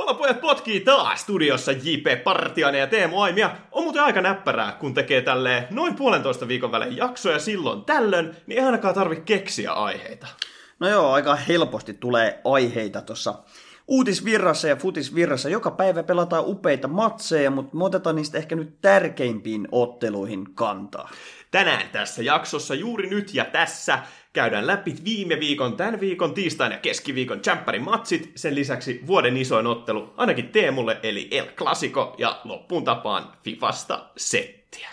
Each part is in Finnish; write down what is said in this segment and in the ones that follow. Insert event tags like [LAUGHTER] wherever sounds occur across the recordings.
Palapojat potkii taas studiossa JP Partianen ja Teemu Aimia. On muuten aika näppärää, kun tekee tälleen noin puolentoista viikon välein jaksoja silloin tällöin, niin ei ainakaan tarvi keksiä aiheita. No joo, aika helposti tulee aiheita tuossa uutisvirrassa ja futisvirrassa. Joka päivä pelataan upeita matseja, mutta me otetaan niistä ehkä nyt tärkeimpiin otteluihin kantaa. Tänään tässä jaksossa juuri nyt ja tässä käydään läpi viime viikon, tämän viikon, tiistain ja keskiviikon Champerin matsit, sen lisäksi vuoden isoin ottelu, ainakin Teemulle, eli El Clasico, ja loppuun tapaan Fifasta settiä.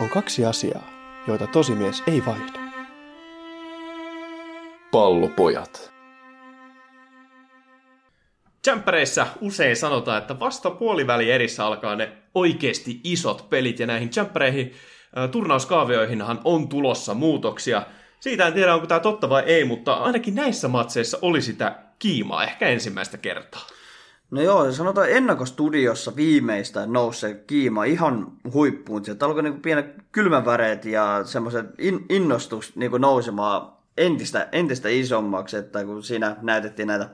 On kaksi asiaa, joita tosimies ei vaihda. Pallopojat. Champereissä usein sanotaan, että vasta puoliväli erissä alkaa ne oikeasti isot pelit, ja näihin Champereihin äh, turnauskaavioihinhan on tulossa muutoksia. Siitä en tiedä, onko tämä totta vai ei, mutta ainakin näissä matseissa oli sitä kiimaa ehkä ensimmäistä kertaa. No joo, sanotaan ennakostudiossa viimeistään nousi se kiima ihan huippuun. Sieltä alkoi niinku pienet kylmäväreet ja semmoiset in, innostus niinku nousemaan entistä, entistä isommaksi, että kun siinä näytettiin näitä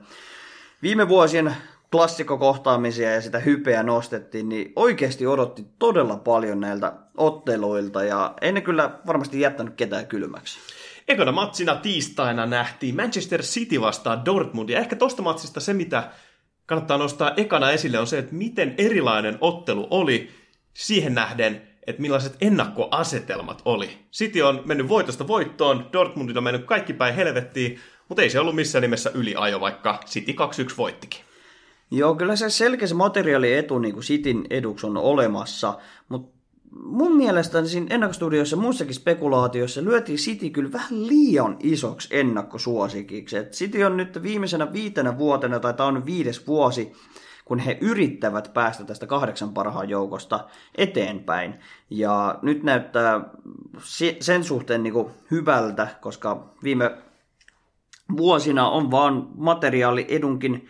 viime vuosien klassikkokohtaamisia ja sitä hypeä nostettiin, niin oikeasti odotti todella paljon näiltä otteluilta ja ei ne kyllä varmasti jättänyt ketään kylmäksi. Ekana matsina tiistaina nähtiin Manchester City vastaan Dortmund, ja ehkä tosta matsista se, mitä kannattaa nostaa ekana esille, on se, että miten erilainen ottelu oli siihen nähden, että millaiset ennakkoasetelmat oli. City on mennyt voitosta voittoon, Dortmundit on mennyt kaikki päin helvettiin, mutta ei se ollut missään nimessä yliajo, vaikka City 2-1 voittikin. Joo, kyllä se selkeä se materiaalietu niin kuin Cityn eduksi on olemassa, mutta mun mielestä siinä ennakostudioissa ja muissakin spekulaatioissa lyötiin City kyllä vähän liian isoksi ennakkosuosikiksi. Et City on nyt viimeisenä viitenä vuotena, tai tämä on viides vuosi, kun he yrittävät päästä tästä kahdeksan parhaan joukosta eteenpäin. Ja nyt näyttää se- sen suhteen niin kuin hyvältä, koska viime vuosina on vaan materiaali edunkin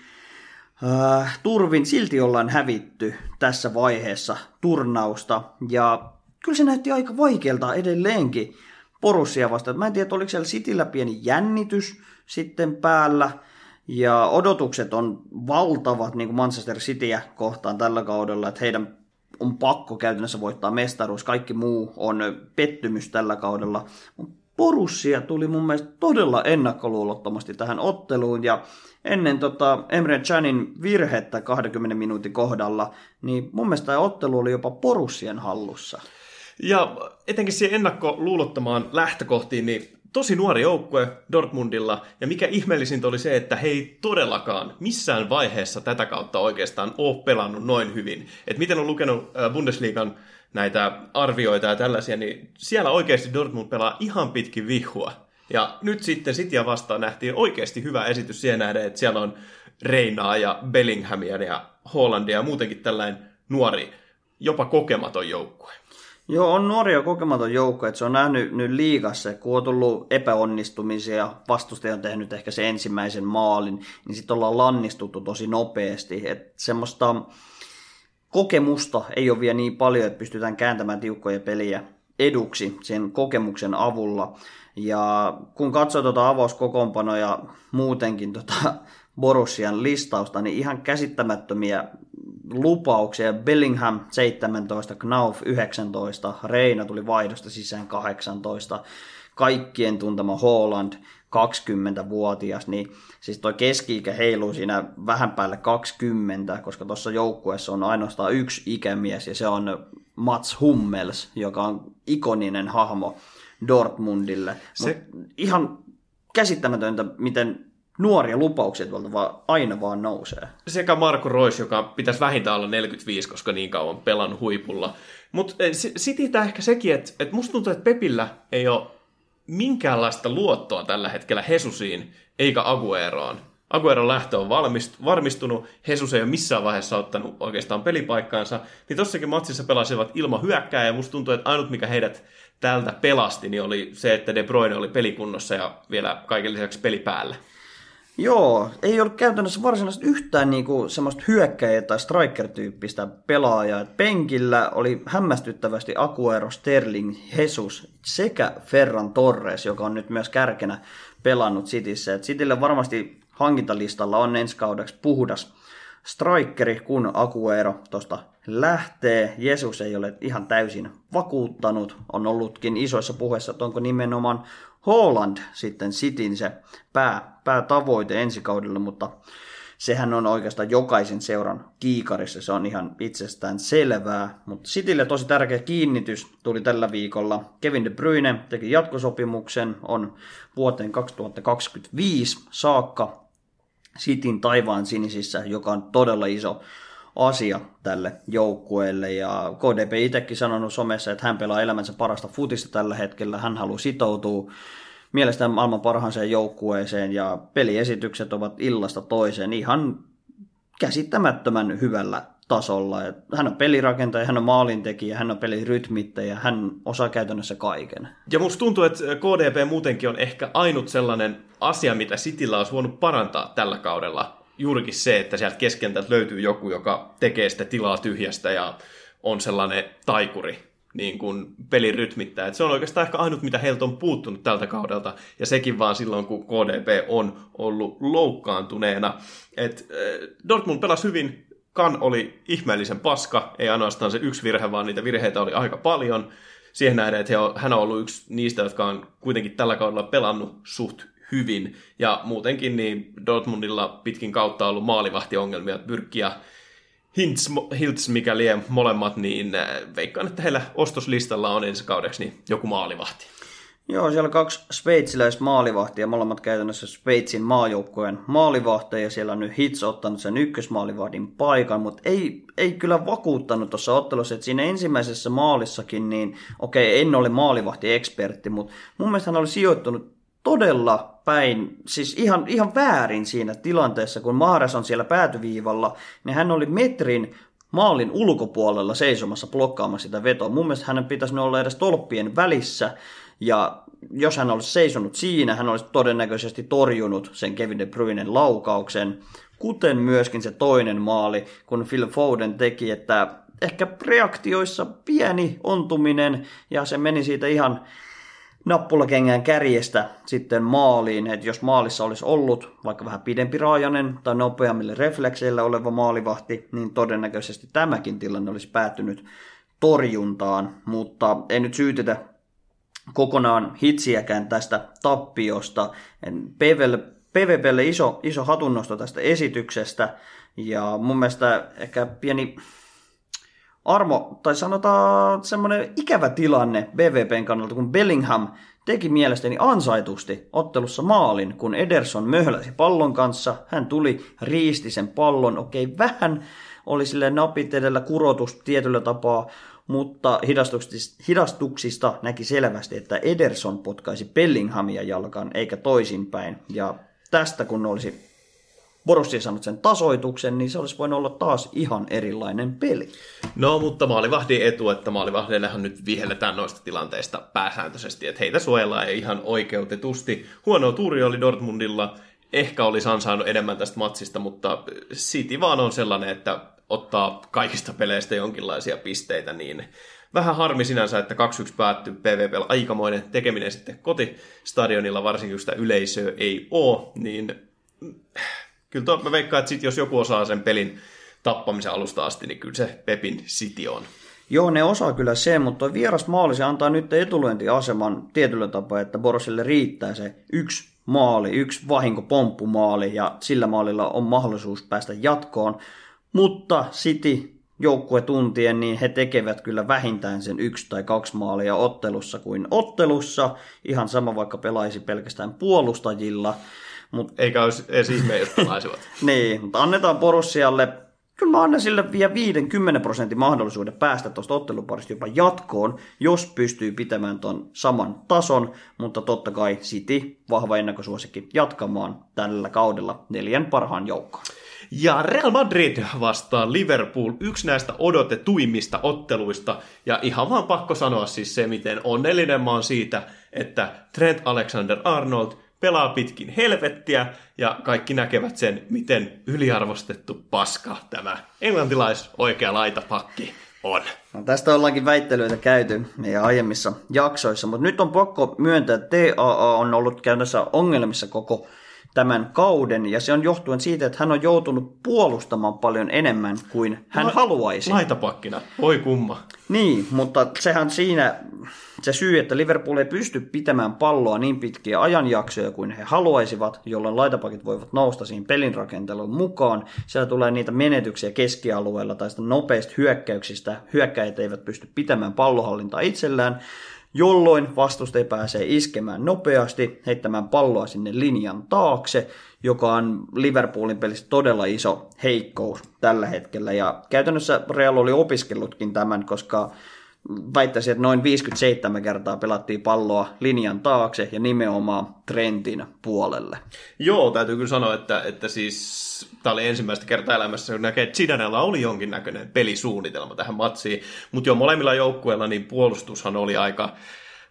äh, turvin silti ollaan hävitty tässä vaiheessa turnausta. Ja kyllä se näytti aika vaikealta edelleenkin Borussia vastaan. Mä en tiedä, oliko siellä Cityllä pieni jännitys sitten päällä. Ja odotukset on valtavat niin kuin Manchester Cityä kohtaan tällä kaudella, että heidän on pakko käytännössä voittaa mestaruus. Kaikki muu on pettymys tällä kaudella. Mut Borussia tuli mun mielestä todella ennakkoluulottomasti tähän otteluun ja ennen tota Emre Canin virhettä 20 minuutin kohdalla, niin mun mielestä tämä ottelu oli jopa Borussien hallussa. Ja etenkin siihen ennakkoluulottomaan lähtökohtiin, niin tosi nuori joukkue Dortmundilla, ja mikä ihmeellisintä oli se, että he ei todellakaan missään vaiheessa tätä kautta oikeastaan ole pelannut noin hyvin. Et miten on lukenut äh, Bundesliigan näitä arvioita ja tällaisia, niin siellä oikeasti Dortmund pelaa ihan pitkin vihua. Ja nyt sitten Cityä vastaan nähtiin oikeasti hyvä esitys siihen nähden, että siellä on Reinaa ja Bellinghamia ja Hollandia ja muutenkin tällainen nuori, jopa kokematon joukkue. Joo, on nuoria kokematon joukko, että se on nähnyt nyt liigassa, kun on tullut epäonnistumisia, vastustaja on tehnyt ehkä se ensimmäisen maalin, niin sitten ollaan lannistuttu tosi nopeasti. Että semmoista kokemusta ei ole vielä niin paljon, että pystytään kääntämään tiukkoja peliä eduksi sen kokemuksen avulla. Ja kun katsoo tuota avauskokoonpanoa ja muutenkin tuota [LAUGHS] Borussian listausta, niin ihan käsittämättömiä lupauksia. Bellingham 17, Knauf 19, Reina tuli vaihdosta sisään 18, kaikkien tuntema Holland 20-vuotias, niin siis toi keski-ikä heiluu siinä vähän päälle 20, koska tuossa joukkueessa on ainoastaan yksi ikämies ja se on Mats Hummels, joka on ikoninen hahmo Dortmundille. Se- Mut ihan käsittämätöntä, miten nuoria lupauksia tuolta vaan, aina vaan nousee. sekä Marko Rois, joka pitäisi vähintään olla 45, koska niin kauan pelannut huipulla. Mutta Citytä ehkä sekin, että et musta tuntuu, että Pepillä ei ole minkäänlaista luottoa tällä hetkellä Hesusiin eikä Agueroon. Agueron lähtö on valmist, varmistunut, Jesus ei ole missään vaiheessa ottanut oikeastaan pelipaikkaansa, niin tossakin matsissa pelasivat ilman hyökkää, ja musta tuntuu, että ainut mikä heidät tältä pelasti, niin oli se, että De Bruyne oli pelikunnossa ja vielä kaiken lisäksi peli päällä. Joo, ei ollut käytännössä varsinaisesti yhtään niinku semmoista hyökkäjä- tai striker-tyyppistä pelaajaa. Penkillä oli hämmästyttävästi Aguero, Sterling, Jesus sekä Ferran Torres, joka on nyt myös kärkenä pelannut Cityssä. Et Citylle varmasti hankintalistalla on ensi kaudeksi puhdas strikeri, kun Aguero tuosta lähtee. Jesus ei ole ihan täysin vakuuttanut. On ollutkin isoissa puheissa, että onko nimenomaan Holland sitten Cityn se pää, päätavoite ensi kaudella, mutta sehän on oikeastaan jokaisen seuran kiikarissa, se on ihan itsestään selvää. Mutta Citylle tosi tärkeä kiinnitys tuli tällä viikolla. Kevin De Bruyne teki jatkosopimuksen, on vuoteen 2025 saakka Cityn taivaan sinisissä, joka on todella iso asia tälle joukkueelle. Ja KDP itsekin sanonut somessa, että hän pelaa elämänsä parasta futista tällä hetkellä. Hän haluaa sitoutua mielestäni maailman parhaaseen joukkueeseen ja peliesitykset ovat illasta toiseen ihan käsittämättömän hyvällä tasolla. Hän on pelirakentaja, hän on maalintekijä, hän on pelirytmittäjä, hän osaa käytännössä kaiken. Ja musta tuntuu, että KDP muutenkin on ehkä ainut sellainen asia, mitä Cityllä olisi voinut parantaa tällä kaudella. Juurikin se, että sieltä keskentältä löytyy joku, joka tekee sitä tilaa tyhjästä ja on sellainen taikuri niin kuin pelin rytmittää. Et se on oikeastaan ehkä ainut, mitä heiltä on puuttunut tältä kaudelta, ja sekin vaan silloin, kun KDP on ollut loukkaantuneena. Et, äh, Dortmund pelasi hyvin, Kan oli ihmeellisen paska, ei ainoastaan se yksi virhe, vaan niitä virheitä oli aika paljon. Siihen nähden, että hän on ollut yksi niistä, jotka on kuitenkin tällä kaudella pelannut suht hyvin. Ja muutenkin niin Dortmundilla pitkin kautta on ollut maalivahtiongelmia. Pyrkkiä ja Hints, Hilts, mikä lie molemmat, niin äh, veikkaan, että heillä ostoslistalla on ensi kaudeksi niin joku maalivahti. Joo, siellä on kaksi sveitsiläistä maalivahtia, molemmat käytännössä Sveitsin maajoukkojen maalivahteja. Siellä on nyt Hits ottanut sen ykkösmaalivahdin paikan, mutta ei, ei kyllä vakuuttanut tuossa ottelussa, että siinä ensimmäisessä maalissakin, niin okei, okay, en ole maalivahti-ekspertti, mutta mun mielestä hän oli sijoittunut todella päin, siis ihan, ihan väärin siinä tilanteessa, kun Maaras on siellä päätyviivalla, niin hän oli metrin maalin ulkopuolella seisomassa blokkaamassa sitä vetoa. Mun mielestä hänen pitäisi olla edes tolppien välissä, ja jos hän olisi seisonut siinä, hän olisi todennäköisesti torjunut sen Kevin De Bruynen laukauksen, kuten myöskin se toinen maali, kun Phil Foden teki, että ehkä reaktioissa pieni ontuminen, ja se meni siitä ihan nappulakengän kärjestä sitten maaliin, että jos maalissa olisi ollut vaikka vähän pidempi raajanen tai nopeammille reflekseillä oleva maalivahti, niin todennäköisesti tämäkin tilanne olisi päättynyt torjuntaan, mutta ei nyt syytetä kokonaan hitsiäkään tästä tappiosta. PVPlle iso, iso hatunnosto tästä esityksestä, ja mun mielestä ehkä pieni armo, tai sanotaan semmoinen ikävä tilanne BVPn kannalta, kun Bellingham teki mielestäni ansaitusti ottelussa maalin, kun Ederson möhläsi pallon kanssa. Hän tuli, riisti sen pallon, okei vähän oli sille napit edellä kurotus tietyllä tapaa, mutta hidastuksista, hidastuksista näki selvästi, että Ederson potkaisi Bellinghamia jalkaan eikä toisinpäin. Ja tästä kun olisi Borussia saanut sen tasoituksen, niin se olisi voinut olla taas ihan erilainen peli. No, mutta maalivahdin etu, että maalivahdeillehan nyt vihelletään noista tilanteista pääsääntöisesti, että heitä suojellaan ihan oikeutetusti. Huono tuuri oli Dortmundilla, ehkä olisi ansainnut enemmän tästä matsista, mutta City vaan on sellainen, että ottaa kaikista peleistä jonkinlaisia pisteitä, niin vähän harmi sinänsä, että 2-1 päättyi PvP aikamoinen tekeminen sitten kotistadionilla, varsinkin kun sitä yleisöä ei ole, niin kyllä to, mä veikkaan, että sit jos joku osaa sen pelin tappamisen alusta asti, niin kyllä se Pepin City on. Joo, ne osaa kyllä se, mutta vieras maali, se antaa nyt etulyöntiaseman tietyllä tapaa, että Borosille riittää se yksi maali, yksi vahinkopomppumaali, ja sillä maalilla on mahdollisuus päästä jatkoon. Mutta City joukkuetuntien, niin he tekevät kyllä vähintään sen yksi tai kaksi maalia ottelussa kuin ottelussa. Ihan sama vaikka pelaisi pelkästään puolustajilla. Mut, Eikä olisi edes ihme, jos pelaisivat. [LAUGHS] niin, mutta annetaan Borussialle kyllä mä annan sille vielä 50 prosentin mahdollisuuden päästä tuosta otteluparista jopa jatkoon, jos pystyy pitämään ton saman tason, mutta totta kai City, vahva ennakkosuosikki, jatkamaan tällä kaudella neljän parhaan joukkoon. Ja Real Madrid vastaan Liverpool, yksi näistä odotetuimmista otteluista. Ja ihan vaan pakko sanoa siis se, miten onnellinen mä oon siitä, että Trent Alexander-Arnold pelaa pitkin helvettiä, ja kaikki näkevät sen, miten yliarvostettu paska tämä englantilais oikea laitapakki on. No, tästä ollaankin väittelyitä käyty meidän aiemmissa jaksoissa, mutta nyt on pakko myöntää, että TAA on ollut käynnissä ongelmissa koko tämän kauden, ja se on johtuen siitä, että hän on joutunut puolustamaan paljon enemmän kuin hän La- haluaisi. Laitapakkina, oi kumma. Niin, mutta sehän siinä se syy, että Liverpool ei pysty pitämään palloa niin pitkiä ajanjaksoja kuin he haluaisivat, jolloin laitapakit voivat nousta siihen pelin rakenteluun mukaan. Siellä tulee niitä menetyksiä keskialueella tai sitä nopeista hyökkäyksistä. Hyökkäjät eivät pysty pitämään pallohallintaa itsellään, jolloin vastustaja pääsee iskemään nopeasti, heittämään palloa sinne linjan taakse, joka on Liverpoolin pelissä todella iso heikkous tällä hetkellä. Ja käytännössä Real oli opiskellutkin tämän, koska väittäisin, että noin 57 kertaa pelattiin palloa linjan taakse ja nimenomaan Trentin puolelle. Joo, täytyy kyllä sanoa, että, että siis tämä oli ensimmäistä kertaa elämässä, kun näkee, että Zidanella oli jonkinnäköinen pelisuunnitelma tähän matsiin, mutta jo molemmilla joukkueilla niin puolustushan oli aika,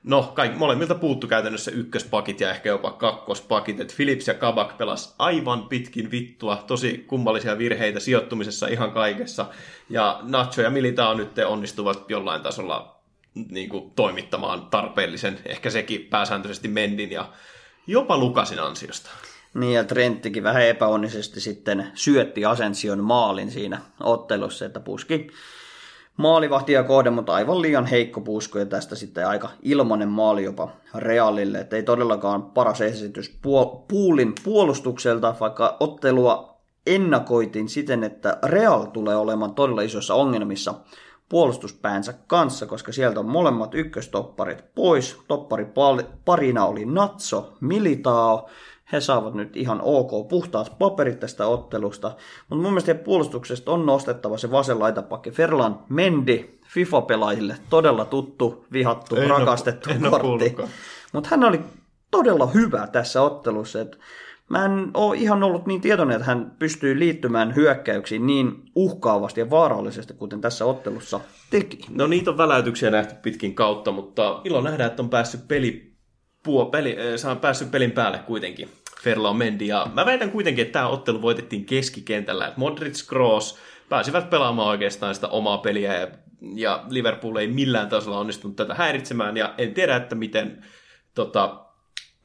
no kaikki, molemmilta puuttu käytännössä ykköspakit ja ehkä jopa kakkospakit, että Philips ja Kabak pelas aivan pitkin vittua, tosi kummallisia virheitä sijoittumisessa ihan kaikessa, ja Nacho ja Militao nyt onnistuvat jollain tasolla niin kuin, toimittamaan tarpeellisen, ehkä sekin pääsääntöisesti Mendin ja jopa Lukasin ansiosta. Niin ja Trenttikin vähän epäonnisesti sitten syötti Asension maalin siinä ottelussa, että puski maalivahtia kohden, mutta aivan liian heikko pusku ja tästä sitten aika ilmanen maali jopa Realille, että ei todellakaan paras esitys puol- Puulin puolustukselta, vaikka ottelua ennakoitiin siten, että Real tulee olemaan todella isoissa ongelmissa puolustuspäänsä kanssa, koska sieltä on molemmat ykköstopparit pois. Toppari parina oli Natso, Militao, he saavat nyt ihan ok puhtaat paperit tästä ottelusta, mutta mun mielestä puolustuksesta on nostettava se vasen laitapakki Ferlan Mendi, FIFA-pelaajille todella tuttu, vihattu, En rakastettu en kortti. Mutta hän oli todella hyvä tässä ottelussa, että mä en ole ihan ollut niin tietoinen, että hän pystyy liittymään hyökkäyksiin niin uhkaavasti ja vaarallisesti, kuten tässä ottelussa teki. No niitä on väläytyksiä nähty pitkin kautta, mutta ilo nähdä, että on päässyt peli, puo, peli, äh, päässyt pelin päälle kuitenkin. Ferla Mendi. Ja mä väitän kuitenkin, että tämä ottelu voitettiin keskikentällä. Että Modric Kroos pääsivät pelaamaan oikeastaan sitä omaa peliä ja, ja Liverpool ei millään tasolla onnistunut tätä häiritsemään. Ja en tiedä, että miten tota,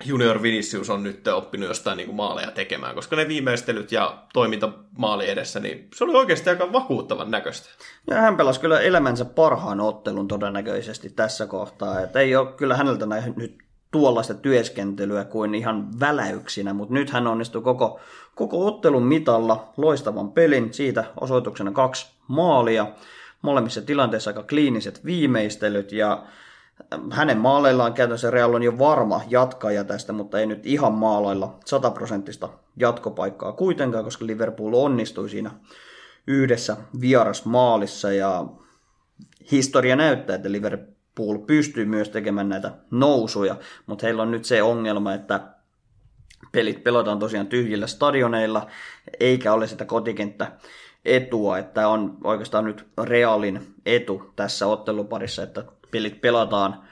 Junior Vinicius on nyt oppinut jostain niin kuin maaleja tekemään, koska ne viimeistelyt ja toiminta maali edessä, niin se oli oikeasti aika vakuuttavan näköistä. Ja hän pelasi kyllä elämänsä parhaan ottelun todennäköisesti tässä kohtaa. Että ei ole kyllä häneltä nähnyt tuollaista työskentelyä kuin ihan väläyksinä, mutta nyt hän onnistui koko, koko ottelun mitalla loistavan pelin, siitä osoituksena kaksi maalia, molemmissa tilanteissa aika kliiniset viimeistelyt ja hänen maaleillaan käytännössä Real on jo varma jatkaja tästä, mutta ei nyt ihan maalailla sataprosenttista jatkopaikkaa kuitenkaan, koska Liverpool onnistui siinä yhdessä vierasmaalissa ja historia näyttää, että Liverpool pystyy myös tekemään näitä nousuja, mutta heillä on nyt se ongelma, että pelit pelataan tosiaan tyhjillä stadioneilla, eikä ole sitä kotikenttä etua, että on oikeastaan nyt Realin etu tässä otteluparissa, että pelit pelataan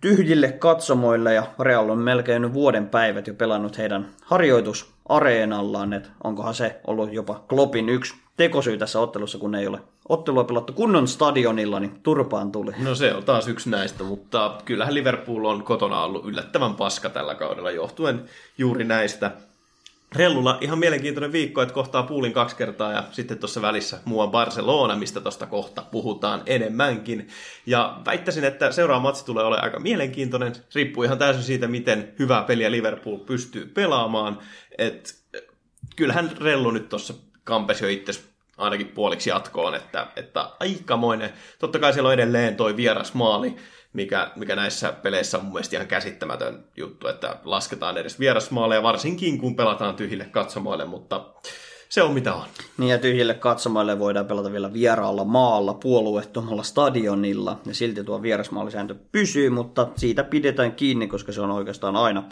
tyhjille katsomoille ja Real on melkein vuoden päivät jo pelannut heidän harjoitusareenallaan, että onkohan se ollut jopa Kloppin yksi tekosyy tässä ottelussa, kun ei ole ottelua pelattu kunnon stadionilla, niin turpaan tuli. No se on taas yksi näistä, mutta kyllähän Liverpool on kotona ollut yllättävän paska tällä kaudella johtuen juuri näistä. Rellulla ihan mielenkiintoinen viikko, että kohtaa puulin kaksi kertaa ja sitten tuossa välissä muuan Barcelona, mistä tuosta kohta puhutaan enemmänkin. Ja väittäisin, että seuraava matsi tulee olemaan aika mielenkiintoinen. Riippuu ihan täysin siitä, miten hyvää peliä Liverpool pystyy pelaamaan. Et, kyllähän Rellu nyt tuossa kampesi jo itse ainakin puoliksi jatkoon, että, että aikamoinen. Totta kai siellä on edelleen toi vieras maali, mikä, mikä näissä peleissä on mun mielestä ihan käsittämätön juttu, että lasketaan edes vierasmaaleja, varsinkin kun pelataan tyhjille katsomoille, mutta se on mitä on. Niin ja tyhjille katsomaille voidaan pelata vielä vieraalla maalla, puolueettomalla stadionilla, ja silti tuo vierasmaalisääntö pysyy, mutta siitä pidetään kiinni, koska se on oikeastaan aina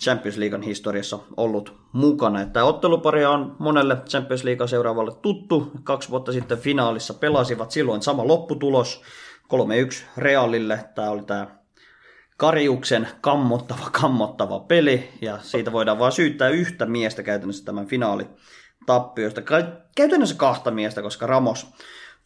Champions Leaguean historiassa ollut mukana. Tämä ottelupari on monelle Champions Leaguean seuraavalle tuttu. Kaksi vuotta sitten finaalissa pelasivat silloin sama lopputulos, 3-1 Realille. Tämä oli tämä Kariuksen kammottava, kammottava peli, ja siitä voidaan vain syyttää yhtä miestä käytännössä tämän finaali tappiosta. Käytännössä kahta miestä, koska Ramos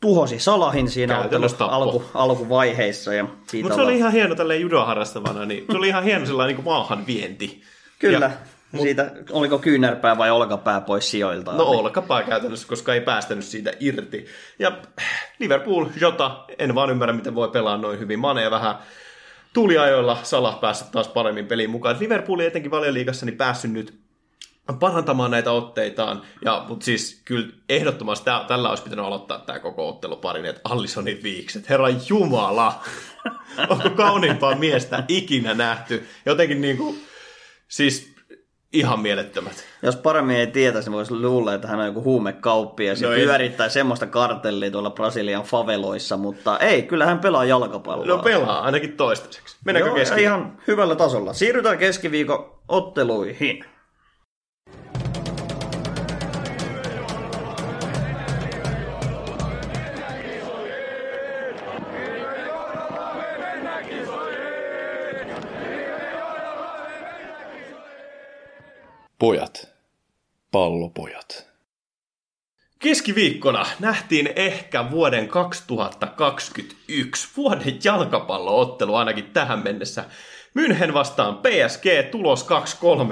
tuhosi Salahin siinä alku, alkuvaiheissa. Ja Mutta se oli ihan hieno tälleen judoa harrastavana, niin se oli ihan hieno sellainen niin maahan vienti. Kyllä. Ja, mut... siitä, oliko kyynärpää vai olkapää pois sijoilta? No olkapää käytännössä, koska ei päästänyt siitä irti. Ja Liverpool, Jota, en vaan ymmärrä, miten voi pelaa noin hyvin. Mane vähän tuliajoilla Salah päässyt taas paremmin peliin mukaan. Liverpool etenkin valioliigassa niin päässyt nyt parantamaan näitä otteitaan. Ja, mutta siis kyllä ehdottomasti tää, tällä olisi pitänyt aloittaa tämä koko otteluparin, että Allisonin viikset. Herra Jumala! [LAUGHS] Onko kauniimpaa miestä ikinä nähty? Jotenkin niin kuin, siis ihan mielettömät. Jos paremmin ei tietäisi, niin voisi luulla, että hän on joku huumekauppi ja se no pyörittää semmoista kartellia tuolla Brasilian faveloissa, mutta ei, kyllä hän pelaa jalkapalloa. No pelaa, ainakin toistaiseksi. Mennäänkö Joo, keski... ihan hyvällä tasolla. Siirrytään keskiviikon otteluihin. Pojat. Pallopojat. Keskiviikkona nähtiin ehkä vuoden 2021 vuoden jalkapalloottelu ainakin tähän mennessä. München vastaan PSG, tulos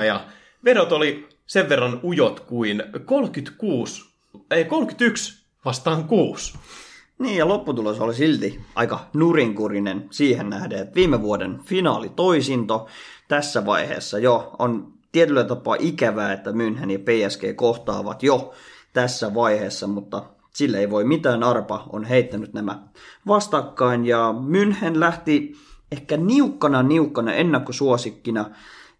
2-3 ja vedot oli sen verran ujot kuin 36, ei 31 vastaan 6. Niin, ja lopputulos oli silti aika nurinkurinen siihen nähden, että viime vuoden finaali toisinto tässä vaiheessa jo on tietyllä tapaa ikävää, että München ja PSG kohtaavat jo tässä vaiheessa, mutta sille ei voi mitään. Arpa on heittänyt nämä vastakkain ja München lähti ehkä niukkana niukkana ennakkosuosikkina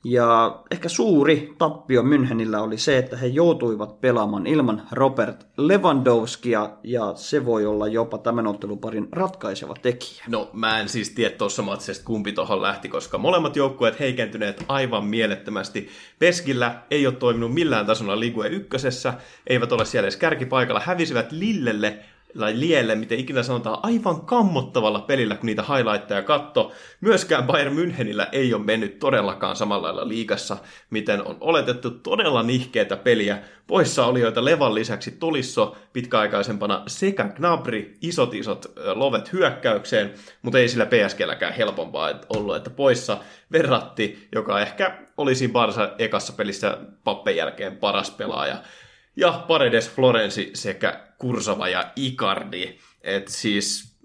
ja ehkä suuri tappio Münchenillä oli se, että he joutuivat pelaamaan ilman Robert Lewandowskia, ja se voi olla jopa tämän otteluparin ratkaiseva tekijä. No mä en siis tiedä tuossa matsista kumpi tuohon lähti, koska molemmat joukkueet heikentyneet aivan mielettömästi. Peskillä ei ole toiminut millään tasolla Ligue ykkösessä, eivät ole siellä edes kärkipaikalla, hävisivät Lillelle lielle, miten ikinä sanotaan, aivan kammottavalla pelillä, kun niitä highlightteja katto. Myöskään Bayern Münchenillä ei ole mennyt todellakaan samalla lailla liikassa, miten on oletettu todella nihkeitä peliä. Poissa olijoita Levan lisäksi Tulisso pitkäaikaisempana sekä Gnabry, isot isot lovet hyökkäykseen, mutta ei sillä PSGlläkään helpompaa ollut, että poissa Verratti, joka ehkä olisi Barsa ekassa pelissä Pappen jälkeen paras pelaaja, ja Paredes Florensi sekä Kursava ja Icardi. Et siis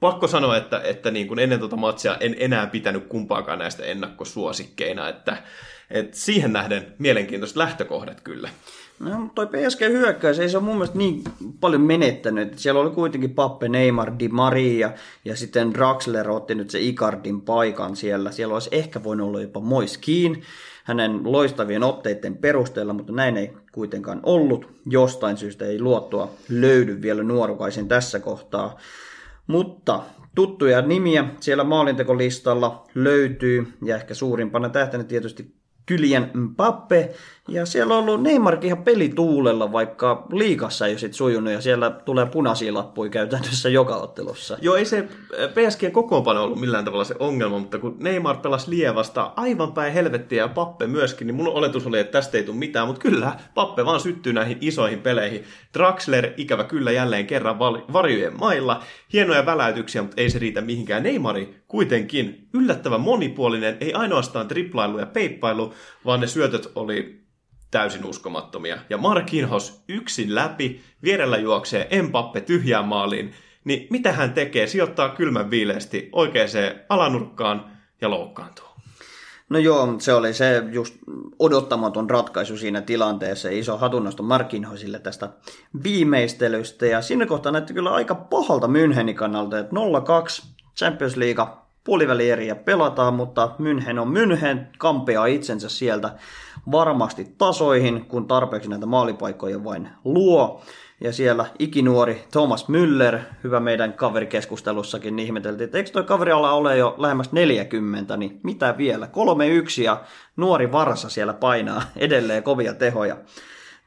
pakko sanoa, että, että niin kuin ennen tuota matsia en enää pitänyt kumpaakaan näistä ennakkosuosikkeina, että, että siihen nähden mielenkiintoiset lähtökohdat kyllä. No, toi PSG hyökkäys ei se ole mun mielestä niin paljon menettänyt. Siellä oli kuitenkin Pappe, Neymar, Di Maria ja sitten Draxler otti nyt se Icardin paikan siellä. Siellä olisi ehkä voinut olla jopa Moiskiin hänen loistavien otteiden perusteella, mutta näin ei kuitenkaan ollut. Jostain syystä ei luottoa löydy vielä nuorukaisin tässä kohtaa. Mutta tuttuja nimiä siellä maalintekolistalla löytyy, ja ehkä suurimpana tähtenä tietysti Kylian Mbappe, ja siellä on ollut Neymarkin ihan pelituulella, vaikka liikassa ei ole sit sujunut, ja siellä tulee punaisia lappuja käytännössä joka ottelussa. Joo, ei se PSG kokoonpano ollut millään tavalla se ongelma, mutta kun Neymar pelasi lievasta aivan päin helvettiä ja Pappe myöskin, niin mun oletus oli, että tästä ei tule mitään, mutta kyllä, Pappe vaan syttyy näihin isoihin peleihin. Draxler ikävä kyllä jälleen kerran varjojen mailla, hienoja väläytyksiä, mutta ei se riitä mihinkään. Neymari kuitenkin yllättävän monipuolinen, ei ainoastaan triplailu ja peippailu, vaan ne syötöt oli täysin uskomattomia. Ja Markinhos yksin läpi, vierellä juoksee Empappe tyhjään maaliin, niin mitä hän tekee? Sijoittaa kylmän viileästi oikeaan alanurkkaan ja loukkaantuu. No joo, se oli se just odottamaton ratkaisu siinä tilanteessa. Iso hatunnosto Markinhosille tästä viimeistelystä. Ja siinä kohtaa näytti kyllä aika pahalta Münchenin kannalta, että 0-2 Champions League puolivälieriä pelataan, mutta München on München, kampeaa itsensä sieltä varmasti tasoihin, kun tarpeeksi näitä maalipaikkoja vain luo. Ja siellä ikinuori Thomas Müller, hyvä meidän kaverikeskustelussakin, niin ihmeteltiin, että eikö toi kaveri ala ole jo lähemmäs 40, niin mitä vielä? 3-1 ja nuori varsa siellä painaa edelleen kovia tehoja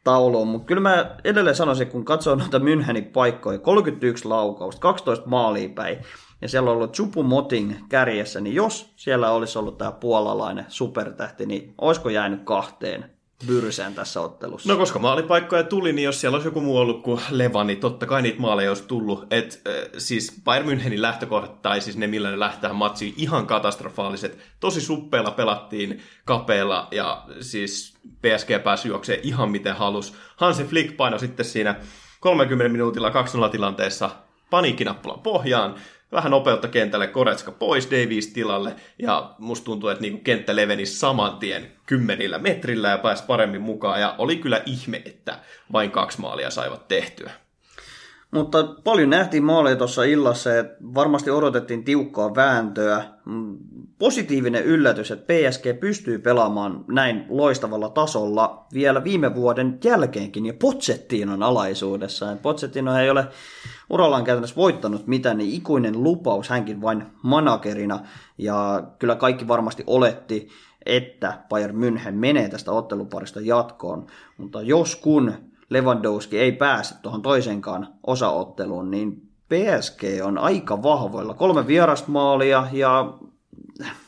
tauluun. Mutta kyllä mä edelleen sanoisin, kun katsoo noita Münchenin paikkoja, 31 laukausta, 12 maalia päin, ja siellä on ollut Chupu Moting kärjessä, niin jos siellä olisi ollut tämä puolalainen supertähti, niin olisiko jäänyt kahteen byrsään tässä ottelussa? No koska maalipaikkoja tuli, niin jos siellä olisi joku muu ollut kuin Leva, niin totta kai niitä maaleja olisi tullut. Et, äh, siis Bayern Münchenin lähtökohdat, tai siis ne millä ne lähtee matsiin, ihan katastrofaaliset. Tosi suppeilla pelattiin kapeilla, ja siis PSG pääsi juokseen ihan miten halus. Hansi Flick painoi sitten siinä 30 minuutilla 2-0 tilanteessa paniikkinappulan pohjaan, vähän nopeutta kentälle, Koretska pois, Davies tilalle, ja musta tuntuu, että niinku kenttä leveni saman tien kymmenillä metrillä ja pääsi paremmin mukaan, ja oli kyllä ihme, että vain kaksi maalia saivat tehtyä. Mutta paljon nähtiin maaleja tuossa illassa, että varmasti odotettiin tiukkaa vääntöä. Mm, Positiivinen yllätys, että PSG pystyy pelaamaan näin loistavalla tasolla vielä viime vuoden jälkeenkin ja Pochettino'n alaisuudessa. Pochettino ei ole urallaan käytännössä voittanut mitään, niin ikuinen lupaus hänkin vain managerina. Ja kyllä kaikki varmasti oletti, että Bayern München menee tästä otteluparista jatkoon. Mutta jos kun Lewandowski ei pääse tuohon toisenkaan osaotteluun, niin PSG on aika vahvoilla. Kolme vierasta maalia ja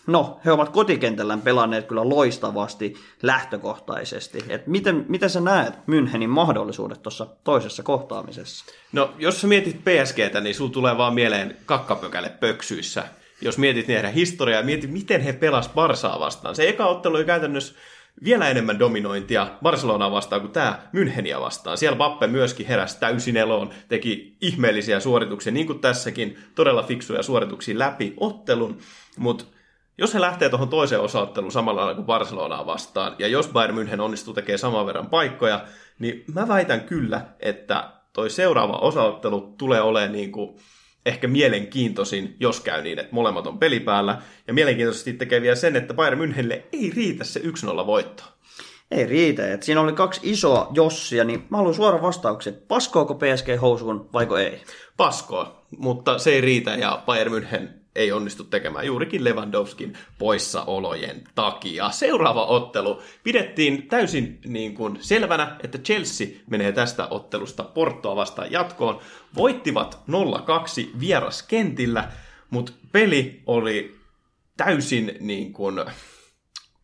no, he ovat kotikentällään pelanneet kyllä loistavasti lähtökohtaisesti. Et miten, miten sä näet Münchenin mahdollisuudet tuossa toisessa kohtaamisessa? No, jos sä mietit PSGtä, niin sulla tulee vaan mieleen kakkapökälle pöksyissä. Jos mietit heidän historiaa ja mietit, miten he pelas Barsaa vastaan. Se eka ottelu oli käytännössä vielä enemmän dominointia Barcelonaa vastaan kuin tämä Müncheniä vastaan. Siellä Bappe myöskin heräsi täysin eloon, teki ihmeellisiä suorituksia, niin kuin tässäkin, todella fiksuja suorituksia läpi ottelun, mutta jos he lähtee tuohon toiseen osaotteluun samalla lailla kuin Barcelonaa vastaan, ja jos Bayern München onnistuu tekemään saman verran paikkoja, niin mä väitän kyllä, että toi seuraava osaottelu tulee olemaan niin kuin ehkä mielenkiintoisin, jos käy niin, että molemmat on pelipäällä. Ja mielenkiintoisesti tekee vielä sen, että Bayern Münchenille ei riitä se 1-0 voitto. Ei riitä. Et siinä oli kaksi isoa jossia, niin mä haluan suoran vastauksen. Paskoako PSG housuun vaiko ei? Paskoa, mutta se ei riitä ja Bayern München ei onnistu tekemään juurikin Lewandowskin poissaolojen takia. Seuraava ottelu pidettiin täysin niin kuin selvänä, että Chelsea menee tästä ottelusta Portoa vastaan jatkoon. Voittivat 0-2 vieraskentillä, mutta peli oli täysin niin kuin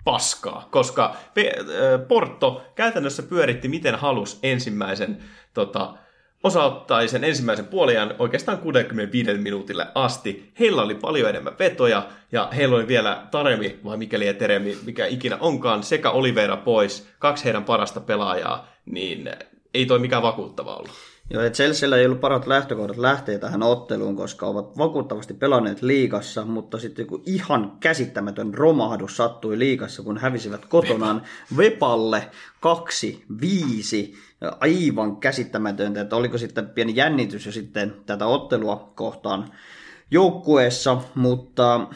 paskaa, koska Porto käytännössä pyöritti miten halus ensimmäisen tota, osauttai sen ensimmäisen puolijan oikeastaan 65 minuutille asti. Heillä oli paljon enemmän vetoja ja heillä oli vielä Taremi vai mikäli ja Teremi, mikä ikinä onkaan, sekä Oliveira pois, kaksi heidän parasta pelaajaa, niin ei toi mikään vakuuttava ollut. Joo, että Chelsealla ei ollut parat lähtökohdat lähteä tähän otteluun, koska ovat vakuuttavasti pelanneet liigassa, mutta sitten joku ihan käsittämätön romahdus sattui liigassa, kun hävisivät kotonaan Vepalle 2-5 aivan käsittämätöntä, että oliko sitten pieni jännitys jo sitten tätä ottelua kohtaan joukkueessa, mutta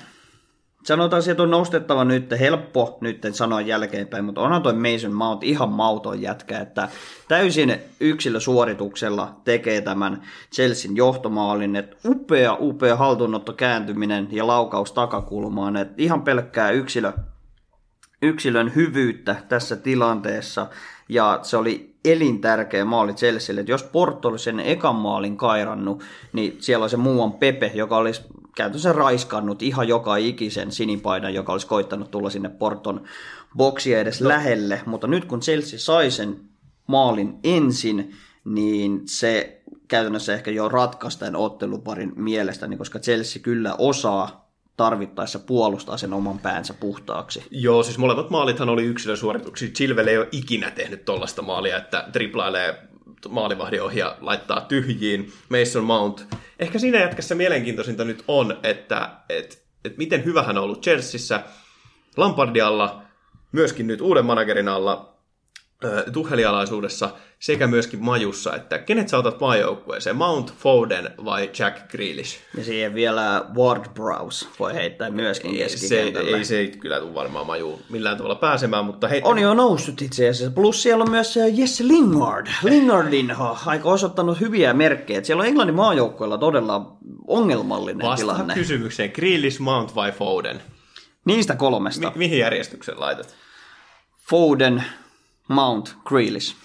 sanotaan, että on nostettava nyt, helppo nyt sanoa jälkeenpäin, mutta onhan toi Mason Mount ihan mauton jätkä, että täysin yksilösuorituksella tekee tämän Chelsean johtomaalin, että upea, upea haltuunotto kääntyminen ja laukaus takakulmaan, että ihan pelkkää yksilö, yksilön hyvyyttä tässä tilanteessa, ja se oli elintärkeä maali Chelsealle, että jos Porto olisi sen ekan maalin kairannut, niin siellä on se muuan Pepe, joka olisi käytännössä raiskannut ihan joka ikisen sinipaidan, joka olisi koittanut tulla sinne Porton boksia edes no. lähelle, mutta nyt kun Chelsea sai sen maalin ensin, niin se käytännössä ehkä jo ratkaisi tämän otteluparin mielestäni, koska Chelsea kyllä osaa tarvittaessa puolustaa sen oman päänsä puhtaaksi. Joo, siis molemmat maalithan oli yksilösuorituksia. Chilwell ei ole ikinä tehnyt tollasta maalia, että triplailee maalivahdin ohi ja laittaa tyhjiin. Mason Mount. Ehkä siinä jätkässä mielenkiintoisinta nyt on, että et, et miten hyvä hän on ollut Chelseassa, Lampardialla, myöskin nyt uuden managerin alla. Tuhelialaisuudessa sekä myöskin majussa, että kenet sä otat maajoukkueeseen, Mount Foden vai Jack Grealish? Ja siihen vielä Ward Browse voi heittää myöskin se, keskikentälle. ei se ei kyllä tule varmaan majuun millään tavalla pääsemään, mutta hei, On jo noussut itse asiassa. Plus siellä on myös se Jesse Lingard. Lingardin aika osoittanut hyviä merkkejä. Siellä on Englannin maajoukkueella todella ongelmallinen vastaa tilanne. kysymykseen, Grealish, Mount vai Foden? Niistä kolmesta. Mi- mihin järjestyksen laitat? Foden, Mount, Grealish.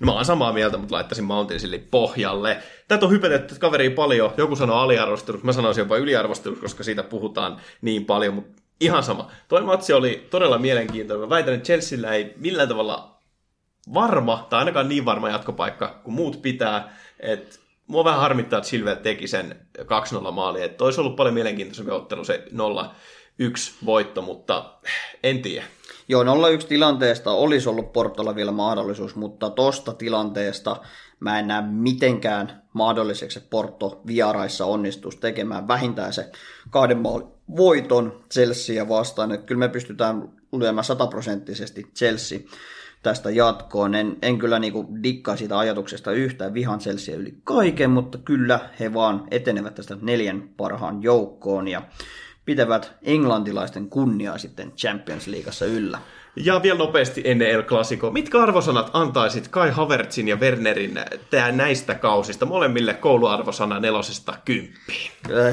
No mä oon samaa mieltä, mutta laittaisin Mountain sille pohjalle. Tätä on hypetetty kaveri paljon. Joku sanoo aliarvostelussa, mä sanoisin jopa yliarvostelussa, koska siitä puhutaan niin paljon, mutta ihan sama. Toi matsi oli todella mielenkiintoinen. Mä väitän, että Chelsealla ei millään tavalla varma, tai ainakaan niin varma jatkopaikka kuin muut pitää. Et mua vähän harmittaa, että Silver teki sen 2-0 maali. Että olisi ollut paljon mielenkiintoisempi ottelu se 0-1 voitto, mutta en tiedä. Joo, 0-1 tilanteesta olisi ollut Portolla vielä mahdollisuus, mutta tosta tilanteesta mä en näe mitenkään mahdolliseksi, että Porto vieraissa onnistuisi tekemään vähintään se kahden maalin voiton Chelsea vastaan. Että kyllä me pystytään lyömään sataprosenttisesti Chelsea tästä jatkoon. En, en kyllä niinku dikkaa siitä ajatuksesta yhtään vihan Chelsea yli kaiken, mutta kyllä he vaan etenevät tästä neljän parhaan joukkoon ja pitävät englantilaisten kunniaa sitten Champions Leagueassa yllä. Ja vielä nopeasti ennen El Clasico. Mitkä arvosanat antaisit Kai Havertzin ja Wernerin tää näistä kausista? Molemmille kouluarvosana nelosesta kymppiin.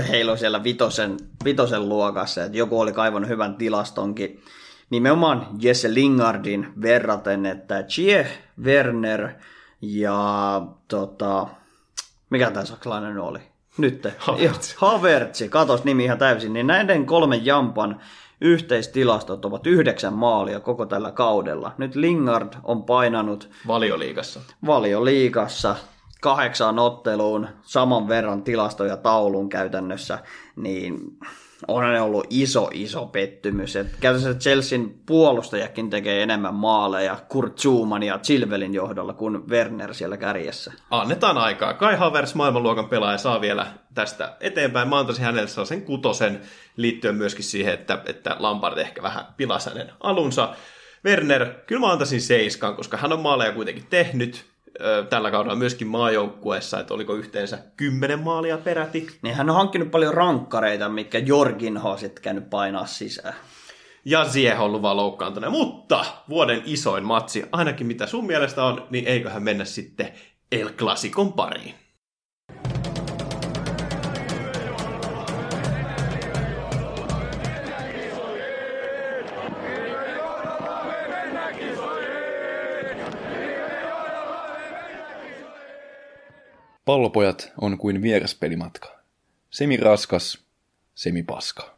Heillä on siellä vitosen, vitosen luokassa, että joku oli kaivannut hyvän tilastonkin nimenomaan Jesse Lingardin verraten, että Chie, Werner ja tota, mikä tämä saksalainen oli? Nyt. Havertz. Havertzi, katos nimi ihan täysin. Niin näiden kolmen jampan yhteistilastot ovat yhdeksän maalia koko tällä kaudella. Nyt Lingard on painanut Valioliigassa. valioliigassa kahdeksaan otteluun saman verran tilastoja taulun käytännössä, niin on ne ollut iso, iso pettymys. Et käytännössä Chelsean puolustajakin tekee enemmän maaleja Kurt Zuman ja Chilvelin johdolla kuin Werner siellä kärjessä. Annetaan aikaa. Kai Havertz maailmanluokan pelaaja saa vielä tästä eteenpäin. Mä antaisin hänelle sen kutosen liittyen myöskin siihen, että, että Lampard ehkä vähän pilasi hänen alunsa. Werner, kyllä mä antaisin seiskan, koska hän on maaleja kuitenkin tehnyt tällä kaudella myöskin maajoukkueessa, että oliko yhteensä kymmenen maalia peräti. Niin hän on hankkinut paljon rankkareita, mitkä Jorginho on sitten käynyt painaa sisään. Ja Ziyech on ollut vaan loukkaantunut. Mutta vuoden isoin matsi, ainakin mitä sun mielestä on, niin eiköhän mennä sitten El Clasicon pariin. Pallopojat on kuin vieraspelimatka. Semi raskas, semi paska.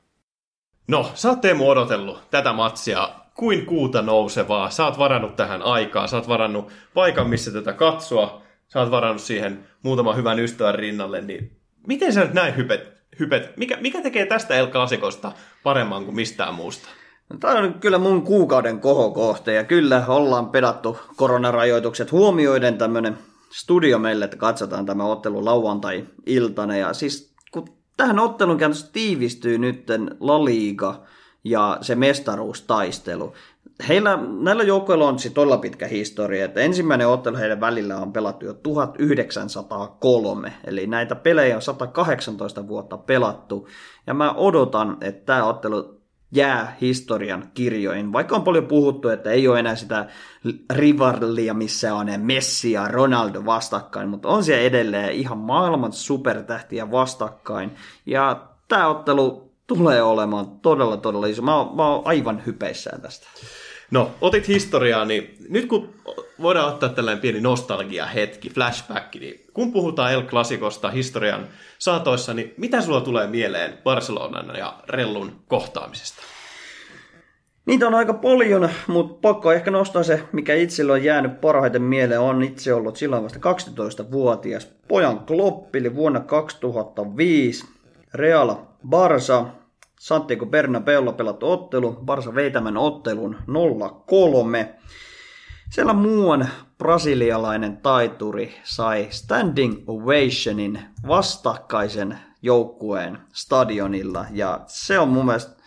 No, sä oot Teemu odotellut tätä matsia kuin kuuta nousevaa. Sä oot varannut tähän aikaa, sä oot varannut paikan, missä tätä katsoa. Sä oot varannut siihen muutaman hyvän ystävän rinnalle, niin miten sä nyt näin hypet? hypet? Mikä, mikä tekee tästä El Clasicosta paremman kuin mistään muusta? No, Tämä on kyllä mun kuukauden kohokohte ja kyllä ollaan pedattu koronarajoitukset huomioiden tämmöinen studio meille, että katsotaan tämä ottelu lauantai-iltana. Ja siis kun tähän ottelun käytössä tiivistyy nytten La Liga ja se mestaruustaistelu. Heillä, näillä joukkoilla on siis todella pitkä historia, että ensimmäinen ottelu heidän välillä on pelattu jo 1903, eli näitä pelejä on 118 vuotta pelattu, ja mä odotan, että tämä ottelu jää historian kirjoihin, vaikka on paljon puhuttu, että ei ole enää sitä rivalia, missä on Messi ja Ronaldo vastakkain, mutta on siellä edelleen ihan maailman supertähtiä vastakkain, ja tämä ottelu tulee olemaan todella, todella iso. Mä oon, mä oon aivan hypeissään tästä. No, otit historiaa, niin nyt kun voidaan ottaa tällainen pieni nostalgia-hetki, flashback, niin kun puhutaan El Clasicosta historian saatoissa, niin mitä sulla tulee mieleen Barcelonan ja Rellun kohtaamisesta? Niitä on aika paljon, mutta pakko ehkä nostaa se, mikä itsellä on jäänyt parhaiten mieleen, on itse ollut silloin vasta 12-vuotias pojan kloppili vuonna 2005. Real Barsa, Santiago Bernabeulla pelattu ottelu, Barsa vei tämän ottelun 0-3. Siellä muuan brasilialainen taituri sai standing ovationin vastakkaisen joukkueen stadionilla ja se on mun mielestä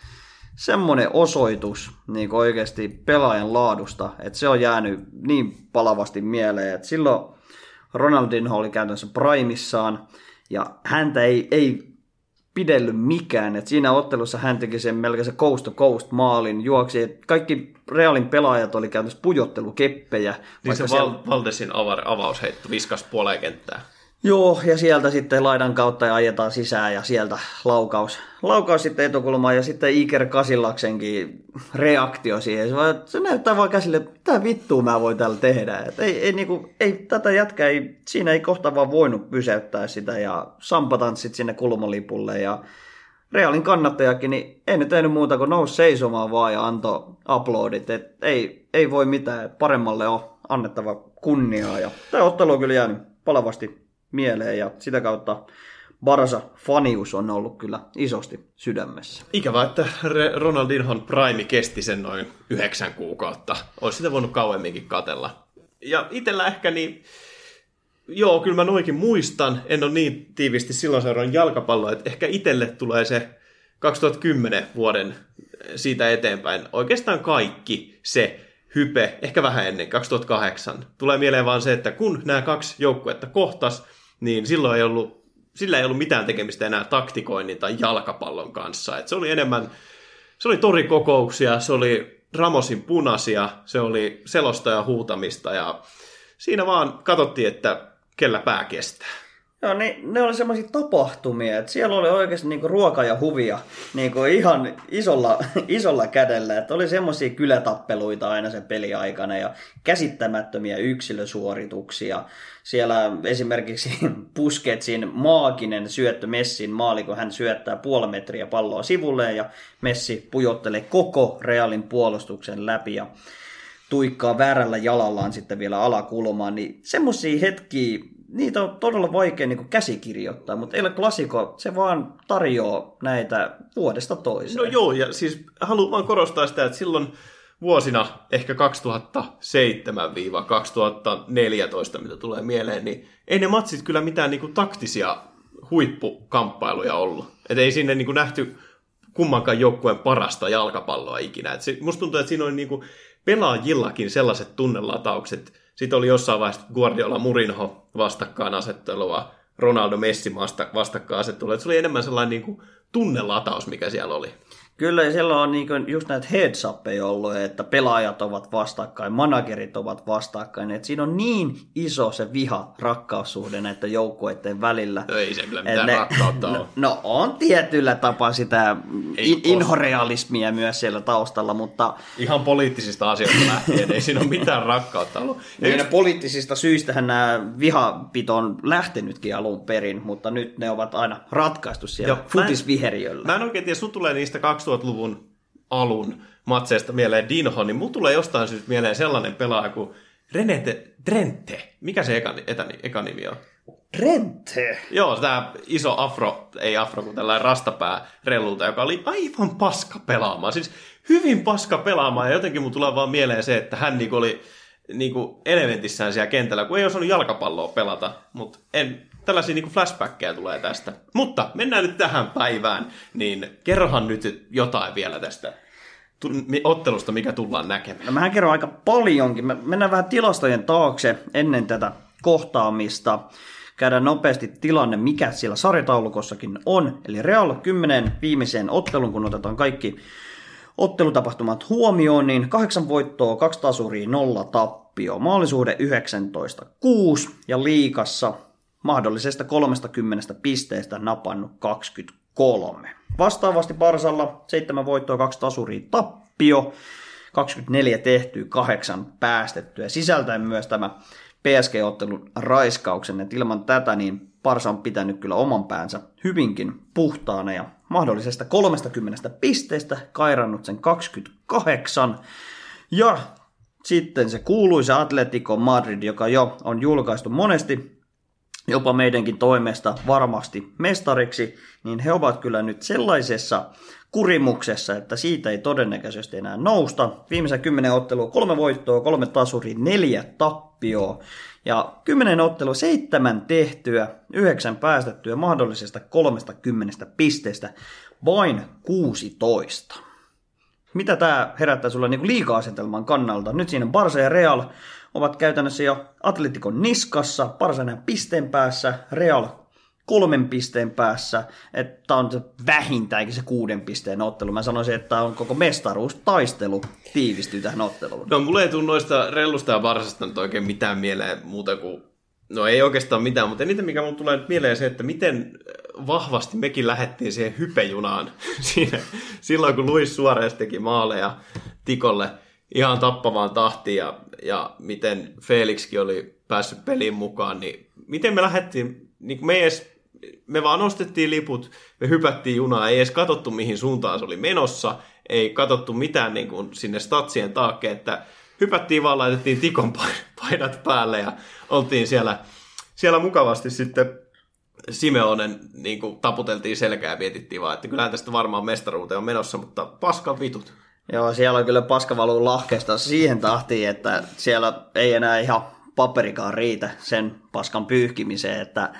semmoinen osoitus niin oikeasti pelaajan laadusta, että se on jäänyt niin palavasti mieleen, että silloin Ronaldinho oli käytännössä primissaan, ja häntä ei, ei pidelly mikään. Et siinä ottelussa hän teki sen melkein se coast to coast maalin, juoksi. Et kaikki Realin pelaajat oli käytössä pujottelukeppejä. Niin se siellä... Val- Valdesin ava- avausheitto viskas puoleen kenttää. Joo, ja sieltä sitten laidan kautta ja ajetaan sisään ja sieltä laukaus, laukaus sitten etukulmaan ja sitten Iker Kasillaksenkin reaktio siihen. Se, vaan, se näyttää vaan käsille, mitä vittua mä voin täällä tehdä. Et ei, ei, niinku, ei, tätä jätkää, ei, siinä ei kohta vaan voinut pysäyttää sitä ja sampatanssit sinne kulmalipulle ja Realin kannattajakin, niin ei nyt tehnyt muuta kuin nousi seisomaan vaan ja antoi uploadit. Et ei, ei voi mitään, paremmalle on annettava kunniaa. Ja tämä ottelu on kyllä jäänyt palavasti mieleen ja sitä kautta Barsa fanius on ollut kyllä isosti sydämessä. Ikävä, että Ronaldinhon prime kesti sen noin yhdeksän kuukautta. Olisi sitä voinut kauemminkin katella. Ja itellä ehkä niin, joo, kyllä mä noikin muistan. En ole niin tiivisti silloin seurannut jalkapalloa, että ehkä itelle tulee se 2010 vuoden siitä eteenpäin. Oikeastaan kaikki se hype, ehkä vähän ennen, 2008. Tulee mieleen vaan se, että kun nämä kaksi joukkuetta kohtas, niin silloin ei ollut, sillä ei ollut mitään tekemistä enää taktikoinnin tai jalkapallon kanssa. Et se oli enemmän, se oli torikokouksia, se oli Ramosin punasia, se oli selosta ja huutamista ja siinä vaan katsottiin, että kellä pää kestää. Joo, niin ne oli semmoisia tapahtumia, että siellä oli oikeasti niinku ruoka ja huvia niinku ihan isolla, [LAUGHS] isolla kädellä. Että oli semmoisia kylätappeluita aina sen peliaikana ja käsittämättömiä yksilösuorituksia. Siellä esimerkiksi [LAUGHS] Pusketsin maaginen syöttö Messin maali, kun hän syöttää puoli metriä palloa sivulle ja Messi pujottelee koko Realin puolustuksen läpi ja tuikkaa väärällä jalallaan sitten vielä alakulmaan, niin semmoisia hetkiä, niitä on todella vaikea niin käsikirjoittaa, mutta El Clasico, se vaan tarjoaa näitä vuodesta toiseen. No joo, ja siis haluan vaan korostaa sitä, että silloin vuosina ehkä 2007-2014, mitä tulee mieleen, niin ei ne matsit kyllä mitään niin kuin, taktisia huippukamppailuja ollut. Et ei sinne niin kuin, nähty kummankaan joukkueen parasta jalkapalloa ikinä. Et se, musta tuntuu, että siinä oli niin kuin, pelaajillakin sellaiset tunnelataukset. Sitten oli jossain vaiheessa Guardiola Murinho vastakkainasettelua, Ronaldo Messi vastakkainasettelua. Se oli enemmän sellainen niin kuin, tunnelataus, mikä siellä oli. Kyllä, ja siellä on niin just näitä heads ollut, että pelaajat ovat vastakkain, managerit ovat vastakkain. Että siinä on niin iso se viha, rakkaussuhde näiden joukkueiden välillä. Ei se kyllä mitään ne, rakkautta ole. No, no on tietyllä tapaa sitä in, inhorealismia myös siellä taustalla, mutta... Ihan poliittisista asioista lähtien, ei siinä ole mitään rakkautta ollut. [LAUGHS] Ja just... poliittisista syistähän nämä vihapito on lähtenytkin alun perin, mutta nyt ne ovat aina ratkaistu siellä futisviheriöllä. Mä en oikein tiedä, sun tulee niistä 2000-luvun alun matseista mieleen Dinho, niin mun tulee jostain syystä mieleen sellainen pelaaja kuin Renete Drente. Mikä se eka, etäni, eka nimi on? Drente? Joo, tämä iso afro, ei afro, kuin tällainen rastapää rellulta, joka oli aivan paska pelaamaan. Siis hyvin paska pelaamaan, ja jotenkin mun tulee vaan mieleen se, että hän niinku oli niinku elementissään siellä kentällä, kun ei osannut jalkapalloa pelata, mutta en, tällaisia niin flashbackkejä tulee tästä. Mutta mennään nyt tähän päivään, niin kerrohan nyt jotain vielä tästä ottelusta, mikä tullaan näkemään. No mähän kerron aika paljonkin. Me mennään vähän tilastojen taakse ennen tätä kohtaamista. Käydään nopeasti tilanne, mikä siellä sarjataulukossakin on. Eli Real 10 viimeiseen ottelun, kun otetaan kaikki ottelutapahtumat huomioon, niin kahdeksan voittoa, kaksi tasuria, nolla tappio. Maalisuhde 19-6 ja liikassa mahdollisesta 30 pisteestä napannut 23. Vastaavasti Barsalla 7 voittoa, 2 tasuria, tappio, 24 tehtyä, 8 päästettyä. Sisältäen myös tämä PSG-ottelun raiskauksen, että ilman tätä niin Parsa on pitänyt kyllä oman päänsä hyvinkin puhtaana ja mahdollisesta 30 pisteestä kairannut sen 28. Ja sitten se kuuluisa Atletico Madrid, joka jo on julkaistu monesti jopa meidänkin toimesta varmasti mestariksi, niin he ovat kyllä nyt sellaisessa kurimuksessa, että siitä ei todennäköisesti enää nousta. Viimeisen kymmenen ottelua kolme voittoa, kolme tasuri, neljä tappioa. Ja kymmenen ottelua, seitsemän tehtyä, yhdeksän päästettyä mahdollisesta 30 pisteestä, vain 16. mitä tämä herättää sulla niin liiga-asetelman kannalta? Nyt siinä Barça ja Real ovat käytännössä jo Atletikon niskassa, enää pisteen päässä, Real kolmen pisteen päässä, että on se vähintäänkin se kuuden pisteen ottelu. Mä sanoisin, että on koko mestaruustaistelu tiivistyy tähän otteluun. No mulle ei tule noista rellusta ja varsasta nyt oikein mitään mieleen muuta kuin No ei oikeastaan mitään, mutta eniten mikä mulle tulee nyt mieleen se, että miten vahvasti mekin lähdettiin siihen hypejunaan [LAUGHS] siinä, silloin, kun Luis Suarez teki maaleja Tikolle ihan tappavaan tahtiin ja, ja miten Felixkin oli päässyt peliin mukaan, niin miten me lähdettiin, niin me, edes, me vaan nostettiin liput, me hypättiin junaa, ei edes katsottu mihin suuntaan se oli menossa, ei katsottu mitään niin kuin sinne statsien taakke, että hypättiin vaan, laitettiin tikon [LAUGHS] paidat päälle ja oltiin siellä, siellä mukavasti sitten Simeonen niin kuin, taputeltiin selkää ja mietittiin vaan, että kyllähän tästä varmaan mestaruuteen on menossa, mutta paskan vitut. Joo, siellä on kyllä paskavaluu lahkeesta siihen tahtiin, että siellä ei enää ihan paperikaan riitä sen paskan pyyhkimiseen, että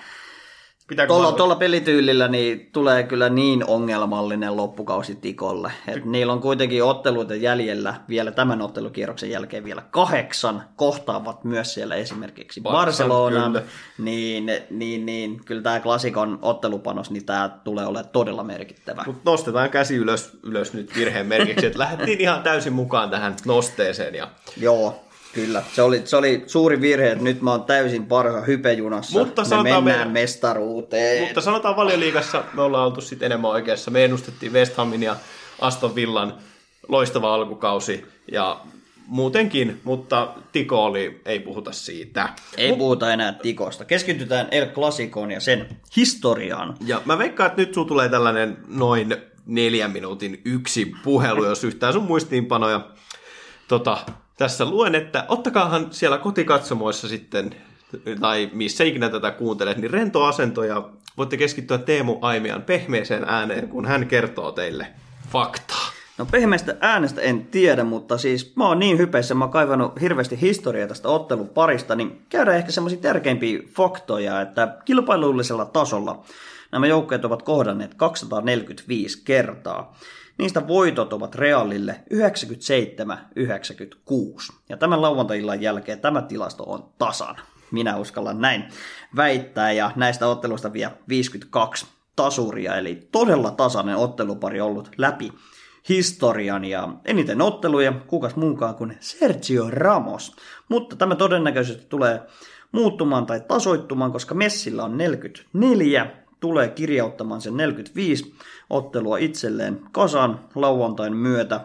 Pitääkö Tuolla, vaan- tuolla pelityylillä niin tulee kyllä niin ongelmallinen loppukausi Tikolle. Et niillä on kuitenkin otteluita jäljellä vielä tämän ottelukierroksen jälkeen vielä kahdeksan. Kohtaavat myös siellä esimerkiksi Barsan, Barcelona. kyllä. Niin, niin, niin, kyllä tämä klassikon ottelupanos, niin tämä tulee olemaan todella merkittävä. Mutta nostetaan käsi ylös, ylös nyt virheen merkiksi, että lähdettiin ihan täysin mukaan tähän nosteeseen. Ja... Joo, kyllä. Se oli, se oli suuri virhe, että nyt mä oon täysin parha hypejunassa. Mutta Me sanotaan mennään me- mestaruuteen. Mutta sanotaan valioliigassa me ollaan oltu sitten enemmän oikeassa. Me ennustettiin West Hamin ja Aston Villan loistava alkukausi ja muutenkin, mutta Tiko oli, ei puhuta siitä. Ei puhuta enää tikosta. Keskitytään El Clasicoon ja sen historiaan. Ja mä veikkaan, että nyt sulla tulee tällainen noin neljän minuutin yksi puhelu, jos yhtään sun muistiinpanoja tota, tässä luen, että ottakaahan siellä kotikatsomoissa sitten, tai missä ikinä tätä kuuntelet, niin rento asento ja voitte keskittyä Teemu Aimian pehmeeseen ääneen, kun hän kertoo teille faktaa. No pehmeästä äänestä en tiedä, mutta siis mä oon niin hypeissä, mä oon kaivannut hirveästi historiaa tästä ottelun parista, niin käydään ehkä semmoisia tärkeimpiä faktoja, että kilpailullisella tasolla nämä joukkueet ovat kohdanneet 245 kertaa. Niistä voitot ovat Realille 97-96. Ja tämän lauantaillan jälkeen tämä tilasto on tasan. Minä uskallan näin väittää, ja näistä otteluista vielä 52 tasuria, eli todella tasainen ottelupari ollut läpi historian ja eniten otteluja, kukas muukaan kuin Sergio Ramos. Mutta tämä todennäköisesti tulee muuttumaan tai tasoittumaan, koska Messillä on 44, tulee kirjauttamaan sen 45 ottelua itselleen kasan lauantain myötä.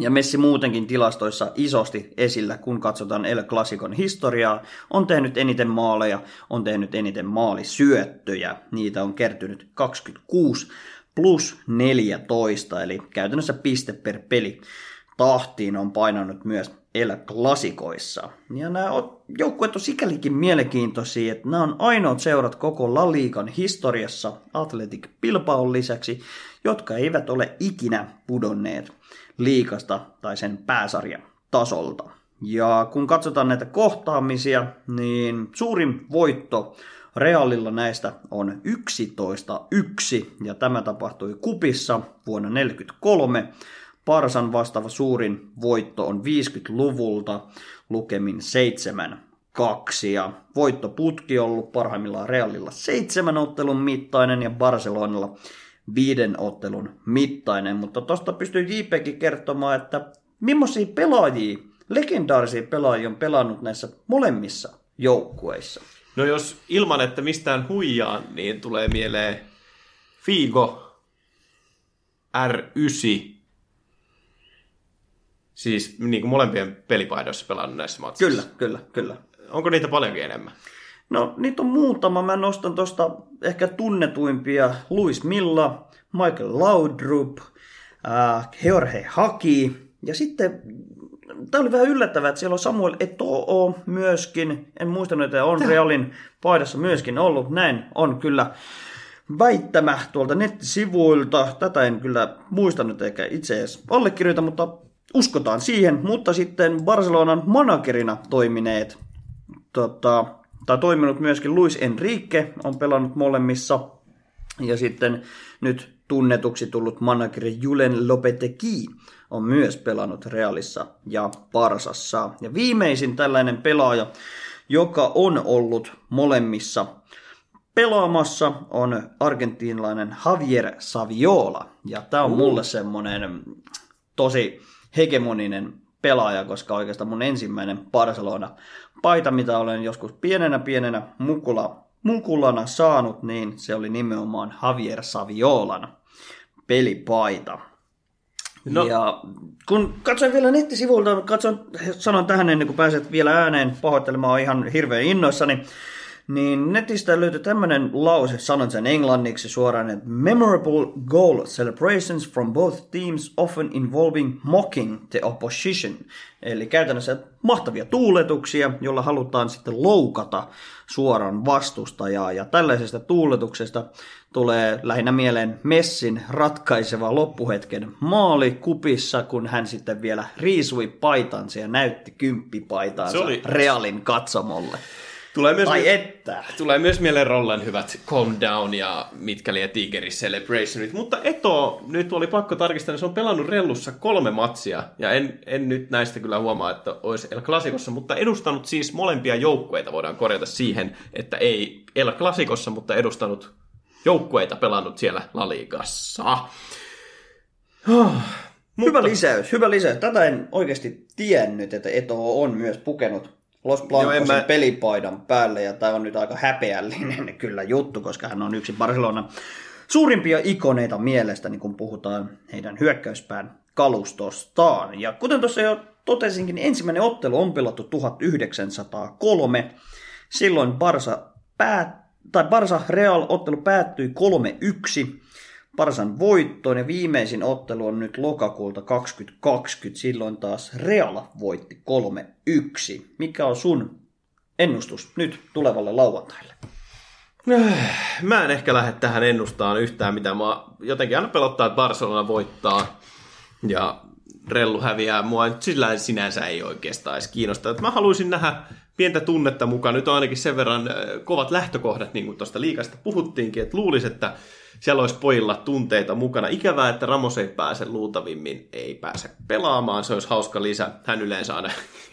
Ja Messi muutenkin tilastoissa isosti esillä, kun katsotaan El Clasicon historiaa. On tehnyt eniten maaleja, on tehnyt eniten maalisyöttöjä. Niitä on kertynyt 26 plus 14, eli käytännössä piste per peli. Tahtiin on painanut myös El Clasicoissa. Ja nämä joukkueet on sikälikin mielenkiintoisia, että nämä on ainoat seurat koko La Ligan historiassa Athletic Bilbaon lisäksi, jotka eivät ole ikinä pudonneet liikasta tai sen pääsarjan tasolta. Ja kun katsotaan näitä kohtaamisia, niin suurin voitto Realilla näistä on 11-1, ja tämä tapahtui Kupissa vuonna 1943. Parsan vastaava suurin voitto on 50-luvulta lukemin 7 kaksi ja voittoputki on ollut parhaimmillaan Realilla seitsemän ottelun mittainen ja Barcelonalla viiden ottelun mittainen, mutta tosta pystyy JPkin kertomaan, että millaisia pelaajia, legendaarisia pelaajia on pelannut näissä molemmissa joukkueissa. No jos ilman, että mistään huijaan, niin tulee mieleen Figo R9. Siis niin kuin molempien pelipaidoissa pelannut näissä matsissa. Kyllä, kyllä, kyllä. Onko niitä paljonkin enemmän? No niitä on muutama. Mä nostan tuosta ehkä tunnetuimpia. Luis Milla, Michael Laudrup, äh, Jorge Haki. Ja sitten, tämä oli vähän yllättävää, että siellä on Samuel Eto'o myöskin. En muistanut, että on Realin paidassa myöskin ollut. Näin on kyllä väittämä tuolta nettisivuilta. Tätä en kyllä muistanut eikä itse edes allekirjoita, mutta uskotaan siihen. Mutta sitten Barcelonan managerina toimineet tota, tai toiminut myöskin Luis Enrique, on pelannut molemmissa. Ja sitten nyt tunnetuksi tullut manageri Julen Lopetegi on myös pelannut Realissa ja Parsassa. Ja viimeisin tällainen pelaaja, joka on ollut molemmissa pelaamassa, on argentiinalainen Javier Saviola. Ja tämä on mulle semmoinen tosi hegemoninen pelaaja, koska oikeastaan mun ensimmäinen Barcelona-paita, mitä olen joskus pienenä pienenä mukula, mukulana saanut, niin se oli nimenomaan Javier Saviolan pelipaita. No. Ja kun katsoin vielä nettisivuilta, katson, sanon tähän ennen kuin pääset vielä ääneen pahoittelemaan ihan hirveän innoissani, niin netistä löytyi tämmöinen lause, sanon sen englanniksi suoraan, että memorable goal celebrations from both teams often involving mocking the opposition. Eli käytännössä mahtavia tuuletuksia, joilla halutaan sitten loukata suoran vastustajaa. Ja tällaisesta tuuletuksesta tulee lähinnä mieleen Messin ratkaiseva loppuhetken maali kupissa, kun hän sitten vielä riisui paitansa ja näytti kymppipaitaansa oli... Realin katsomolle. Tulee myös, Tai että. Tulee myös mieleen Rollen hyvät Calm Down ja mitkä ja Tigerin Celebrationit. Mutta Eto, nyt oli pakko tarkistaa, se on pelannut Rellussa kolme matsia. Ja en, en nyt näistä kyllä huomaa, että olisi El Clasicossa, mutta edustanut siis molempia joukkueita, voidaan korjata siihen, että ei El Clasicossa, mutta edustanut joukkueita pelannut siellä La Ligassa. Oh, Hyvä lisäys, hyvä lisäys. Tätä en oikeasti tiennyt, että Eto on myös pukenut Los Blancosin mä... pelipaidan päälle, ja tämä on nyt aika häpeällinen [LAUGHS] kyllä juttu, koska hän on yksi Barcelonan suurimpia ikoneita mielestäni, kun puhutaan heidän hyökkäyspään kalustostaan. Ja kuten tuossa jo totesinkin, niin ensimmäinen ottelu on pelattu 1903. Silloin Barsa, päät, tai Barsa Real ottelu päättyi 3-1. Parsan voittoon ja viimeisin ottelu on nyt lokakuulta 2020. Silloin taas Real voitti 3-1. Mikä on sun ennustus nyt tulevalle lauantaille? Mä en ehkä lähde tähän ennustaan yhtään mitä mä jotenkin aina pelottaa, että Barcelona voittaa ja Rellu häviää. Mua sillä sinänsä ei oikeastaan edes kiinnosta. Mä haluaisin nähdä pientä tunnetta mukaan. Nyt on ainakin sen verran äh, kovat lähtökohdat, niin kuin tuosta liikasta puhuttiinkin, että luulisi, että siellä olisi pojilla tunteita mukana. Ikävää, että Ramos ei pääse luultavimmin, ei pääse pelaamaan. Se olisi hauska lisä. Hän yleensä aina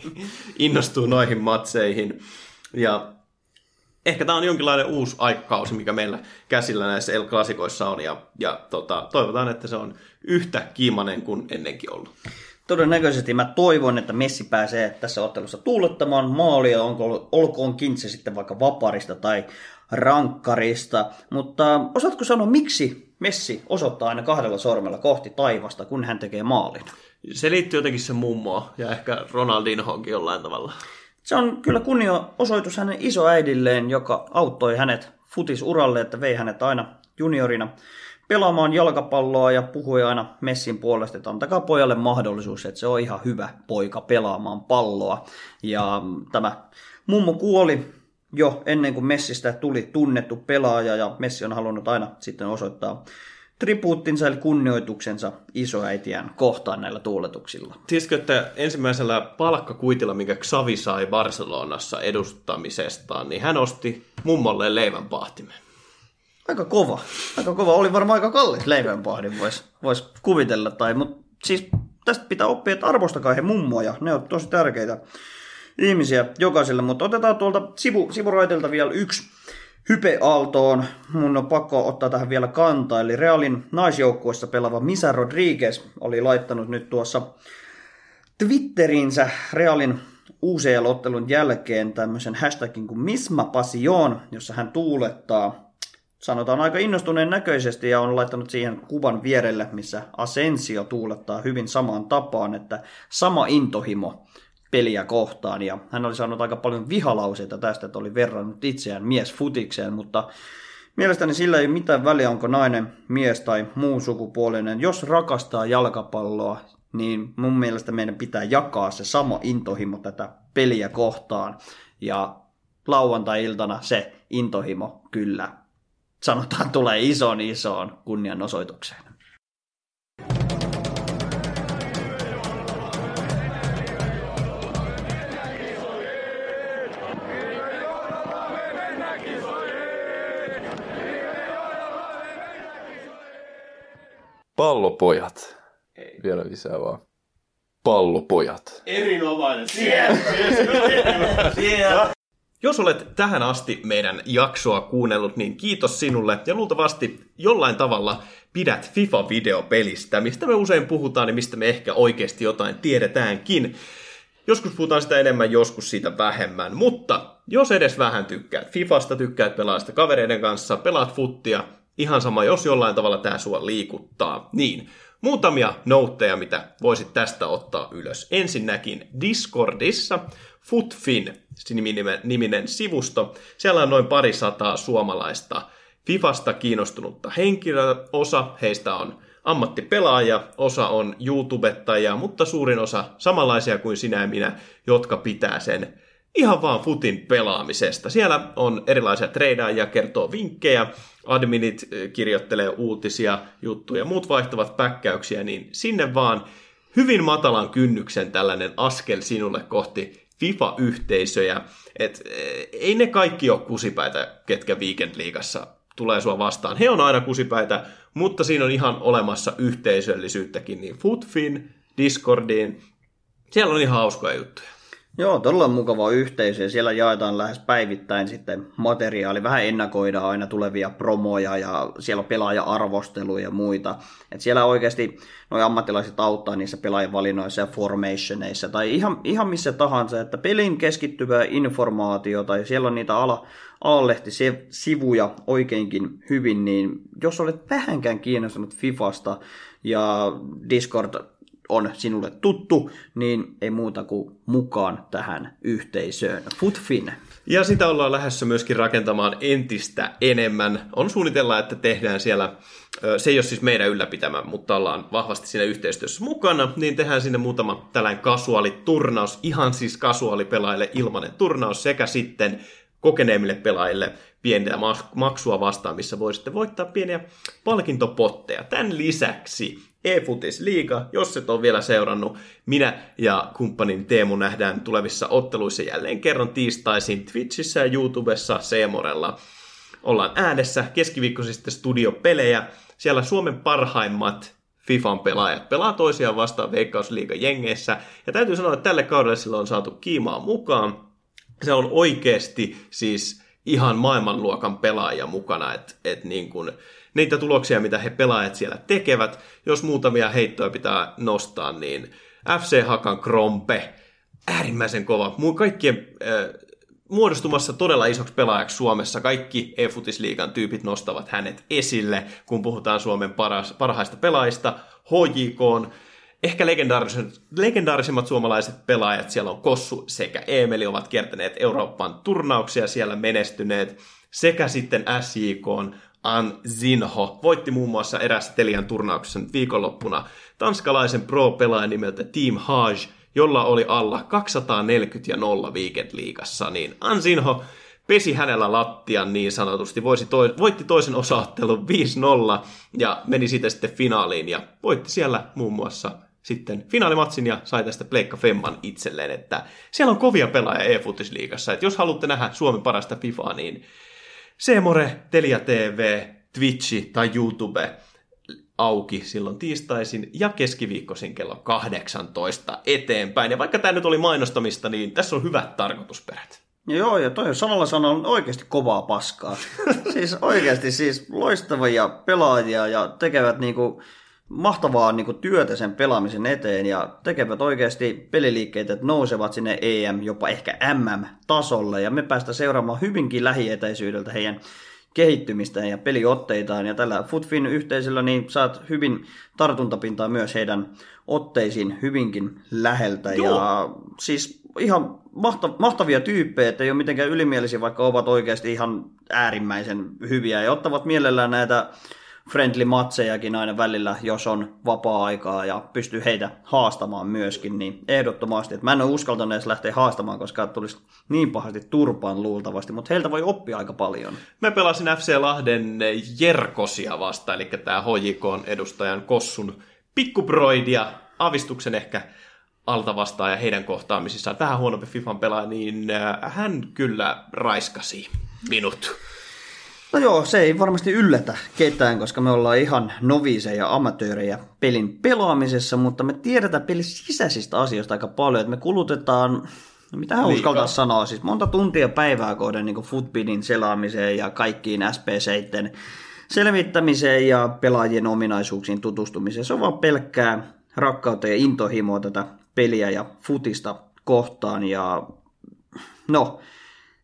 [LAUGHS] innostuu noihin matseihin. Ja ehkä tämä on jonkinlainen uusi aikakausi, mikä meillä käsillä näissä El on. Ja, ja tota, toivotaan, että se on yhtä kiimainen kuin ennenkin ollut. Todennäköisesti mä toivon, että Messi pääsee tässä ottelussa tuulettamaan maalia, onko, olkoonkin se sitten vaikka vaparista tai rankkarista. Mutta osaatko sanoa, miksi Messi osoittaa aina kahdella sormella kohti taivasta, kun hän tekee maalin? Se liittyy jotenkin se mummoa ja ehkä Ronaldinhoonkin jollain tavalla. Se on kyllä kunnia osoitus hänen isoäidilleen, joka auttoi hänet futisuralle, että vei hänet aina juniorina pelaamaan jalkapalloa ja puhui aina Messin puolesta, että antakaa pojalle mahdollisuus, että se on ihan hyvä poika pelaamaan palloa. Ja tämä mummo kuoli jo ennen kuin Messistä tuli tunnettu pelaaja ja Messi on halunnut aina sitten osoittaa tribuuttinsa eli kunnioituksensa isoäitiään kohtaan näillä tuuletuksilla. Tiesitkö, että ensimmäisellä palkkakuitilla, minkä Xavi sai Barcelonassa edustamisestaan, niin hän osti mummolle leivänpahtimen. Aika kova. Aika kova. Oli varmaan aika kallis leivänpahdin, voisi vois kuvitella. Tai, mutta siis tästä pitää oppia, että arvostakaa he mummoja. Ne on tosi tärkeitä ihmisiä jokaiselle. Mutta otetaan tuolta sivu, sivuraitelta vielä yksi hype Aaltoon. Mun on pakko ottaa tähän vielä kantaa. Eli Realin naisjoukkuessa pelaava Misa Rodriguez oli laittanut nyt tuossa Twitterinsä Realin UCL-ottelun jälkeen tämmöisen hashtagin kuin Misma Passion, jossa hän tuulettaa sanotaan aika innostuneen näköisesti ja on laittanut siihen kuvan vierelle, missä Asensio tuulettaa hyvin samaan tapaan, että sama intohimo peliä kohtaan. Ja hän oli saanut aika paljon vihalauseita tästä, että oli verrannut itseään mies futikseen, mutta mielestäni sillä ei mitään väliä, onko nainen, mies tai muu sukupuolinen. Jos rakastaa jalkapalloa, niin mun mielestä meidän pitää jakaa se sama intohimo tätä peliä kohtaan. Ja lauantai-iltana se intohimo kyllä sanotaan tulee ison isoon kunnianosoitukseen. Pallopojat. Ei. Vielä lisää vaan. Pallopojat. Erinomainen. Siellä, siellä. Jos olet tähän asti meidän jaksoa kuunnellut, niin kiitos sinulle ja luultavasti jollain tavalla pidät FIFA-videopelistä, mistä me usein puhutaan ja mistä me ehkä oikeasti jotain tiedetäänkin. Joskus puhutaan sitä enemmän, joskus siitä vähemmän, mutta jos edes vähän tykkäät Fifasta, tykkäät pelaa sitä kavereiden kanssa, pelaat futtia, ihan sama, jos jollain tavalla tämä sua liikuttaa, niin muutamia noutteja, mitä voisit tästä ottaa ylös. Ensinnäkin Discordissa Footfin niminen sivusto. Siellä on noin pari sataa suomalaista Fifasta kiinnostunutta henkilöä. Osa heistä on ammattipelaaja, osa on YouTubettajia, mutta suurin osa samanlaisia kuin sinä ja minä, jotka pitää sen ihan vaan futin pelaamisesta. Siellä on erilaisia treidaajia, kertoo vinkkejä, adminit eh, kirjoittelee uutisia, juttuja, muut vaihtavat päkkäyksiä, niin sinne vaan hyvin matalan kynnyksen tällainen askel sinulle kohti FIFA-yhteisöjä. Et, eh, ei ne kaikki ole kusipäitä, ketkä Weekend-liigassa tulee sua vastaan. He on aina kusipäitä, mutta siinä on ihan olemassa yhteisöllisyyttäkin, niin Footfin, Discordiin, siellä on ihan hauskoja juttuja. Joo, todella mukava yhteisö ja siellä jaetaan lähes päivittäin sitten materiaali. Vähän ennakoidaan aina tulevia promoja ja siellä on pelaaja-arvosteluja ja muita. Et siellä oikeasti nuo ammattilaiset auttaa niissä pelaajavalinnoissa ja formationeissa tai ihan, ihan missä tahansa, että pelin keskittyvää informaatiota ja siellä on niitä ala, alalehti-sivuja oikeinkin hyvin, niin jos olet vähänkään kiinnostunut Fifasta ja Discord on sinulle tuttu, niin ei muuta kuin mukaan tähän yhteisöön. Footfin. Ja sitä ollaan lähdössä myöskin rakentamaan entistä enemmän. On suunnitella, että tehdään siellä, se ei ole siis meidän ylläpitämä, mutta ollaan vahvasti siinä yhteistyössä mukana, niin tehdään sinne muutama tällainen kasuaaliturnaus, ihan siis kasuaalipelaajille ilmanen turnaus, sekä sitten kokeneemmille pelaajille pieniä maksua vastaan, missä voisitte voittaa pieniä palkintopotteja. Tämän lisäksi eFutis Liiga, jos et ole vielä seurannut, minä ja kumppanin Teemu nähdään tulevissa otteluissa jälleen kerran tiistaisin Twitchissä ja YouTubessa Seemorella. Ollaan äänessä keskiviikkoisista studiopelejä. Siellä Suomen parhaimmat FIFAn pelaajat pelaa toisiaan vastaan Veikkausliigan jengeissä. Ja täytyy sanoa, että tälle kaudelle sillä on saatu kiimaa mukaan. Se on oikeasti siis ihan maailmanluokan pelaaja mukana, että et niin kuin, niitä tuloksia, mitä he pelaajat siellä tekevät, jos muutamia heittoja pitää nostaa, niin FC Hakan Krompe, äärimmäisen kova. Kaikkien äh, muodostumassa todella isoksi pelaajaksi Suomessa. Kaikki e-futisliigan tyypit nostavat hänet esille, kun puhutaan Suomen paras, parhaista pelaajista. HJK on ehkä legendaarisimmat, legendaarisimmat suomalaiset pelaajat, siellä on Kossu sekä Emeli, ovat kiertäneet Euroopan turnauksia siellä menestyneet, sekä sitten SJK on An Zinho voitti muun muassa erässä Telian turnauksessa nyt viikonloppuna. Tanskalaisen pro-pelaajan nimeltä Team Haj, jolla oli alla 240 ja 0 Weekend-liigassa, niin An Zinho pesi hänellä lattian niin sanotusti, voisi toi, voitti toisen osaottelun 5-0 ja meni siitä sitten finaaliin ja voitti siellä muun muassa sitten finaalimatsin ja sai tästä Pleikka Femman itselleen, että siellä on kovia pelaajia e-futisliigassa, että jos haluatte nähdä Suomen parasta FIFAa, niin Seemore, Telia TV, Twitchi tai YouTube auki silloin tiistaisin ja keskiviikkoisin kello 18 eteenpäin. Ja vaikka tämä nyt oli mainostamista, niin tässä on hyvät tarkoitusperät. Joo, ja toi sanalla sanalla on oikeasti kovaa paskaa. [LAUGHS] siis oikeasti siis loistavia pelaajia ja tekevät niinku mahtavaa niin kuin, työtä sen pelaamisen eteen ja tekevät oikeasti peliliikkeitä, että nousevat sinne EM, jopa ehkä MM-tasolle ja me päästään seuraamaan hyvinkin lähietäisyydeltä heidän kehittymistään ja peliotteitaan. Ja tällä Footfin yhteisöllä niin saat hyvin tartuntapintaa myös heidän otteisiin hyvinkin läheltä. Joo. ja siis ihan mahtavia tyyppejä, että ei ole mitenkään ylimielisiä, vaikka ovat oikeasti ihan äärimmäisen hyviä ja ottavat mielellään näitä friendly matsejakin aina välillä, jos on vapaa-aikaa ja pystyy heitä haastamaan myöskin, niin ehdottomasti. Että mä en ole uskaltanut edes lähteä haastamaan, koska tulisi niin pahasti turpaan luultavasti, mutta heiltä voi oppia aika paljon. Mä pelasin FC Lahden Jerkosia vasta, eli tämä HJK edustajan Kossun pikkubroidia, avistuksen ehkä alta vastaan ja heidän kohtaamisissaan vähän huonompi FIFAn pelaaja, niin äh, hän kyllä raiskasi minut. No joo, se ei varmasti yllätä ketään, koska me ollaan ihan noviseja amatöörejä pelin pelaamisessa, mutta me tiedetään pelin sisäisistä asioista aika paljon, että me kulutetaan, no mitä hän uskaltaa sanoa, siis monta tuntia päivää kohden niin Footbidin selaamiseen ja kaikkiin SP7 selvittämiseen ja pelaajien ominaisuuksiin tutustumiseen. Se on vaan pelkkää rakkautta ja intohimoa tätä peliä ja futista kohtaan ja no,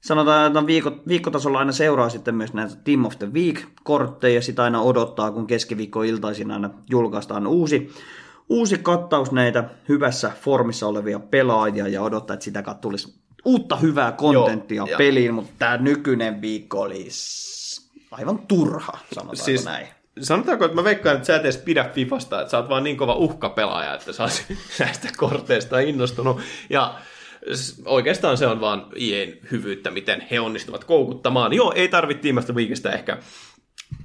sanotaan, että viikko, viikkotasolla aina seuraa sitten myös näitä Team of the Week-kortteja, sitä aina odottaa, kun keskiviikkoiltaisin aina julkaistaan uusi, uusi kattaus näitä hyvässä formissa olevia pelaajia ja odottaa, että sitä kautta tulisi uutta hyvää kontenttia Joo, ja- peliin, mutta tämä nykyinen viikko oli s- aivan turha, sanotaanko Siis näin. sanotaanko, että mä veikkaan, että sä et edes pidä Fifasta, että sä oot vaan niin kova uhkapelaaja, että sä oot [LAUGHS] näistä korteista innostunut. Ja oikeastaan se on vaan IEn hyvyyttä, miten he onnistuvat koukuttamaan. Joo, ei tarvitse Team of the Weekistä ehkä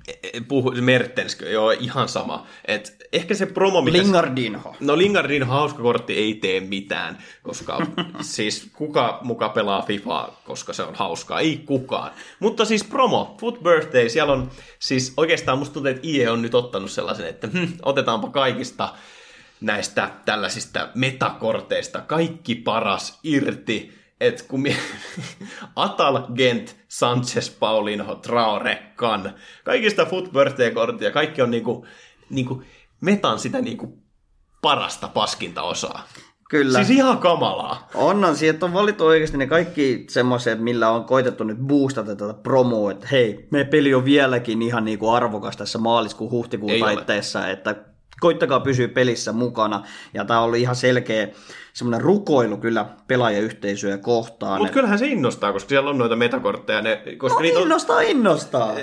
e- e- puhu, Mertenskö, joo, ihan sama. Et ehkä se promo, mitä... Lingardinho. No Lingardin hauska kortti ei tee mitään, koska [LAUGHS] siis kuka muka pelaa FIFAa, koska se on hauskaa? Ei kukaan. Mutta siis promo, Foot Birthday, siellä on siis oikeastaan musta tuntuu, että IE on nyt ottanut sellaisen, että hm, otetaanpa kaikista näistä tällaisista metakorteista kaikki paras irti. Et kun mie... [LAUGHS] Atal, Gent, Sanchez, Paulinho, Traore, Kan. Kaikista Foot Birthday-korttia, kaikki on niinku, niinku metan sitä niinku parasta paskinta osaa. Kyllä. Siis ihan kamalaa. On, on. Sieltä on valittu oikeasti ne kaikki semmoiset, millä on koitettu nyt boostata tätä promoa, että hei, meidän peli on vieläkin ihan niin kuin arvokas tässä maaliskuun huhtikuun Ei ole. taitteessa, että koittakaa pysyä pelissä mukana. Ja tämä oli ihan selkeä semmoinen rukoilu kyllä pelaajayhteisöä kohtaan. Mutta kyllähän se innostaa, koska siellä on noita metakortteja. Ne, koska, no, niitä on, innostaa, innostaa.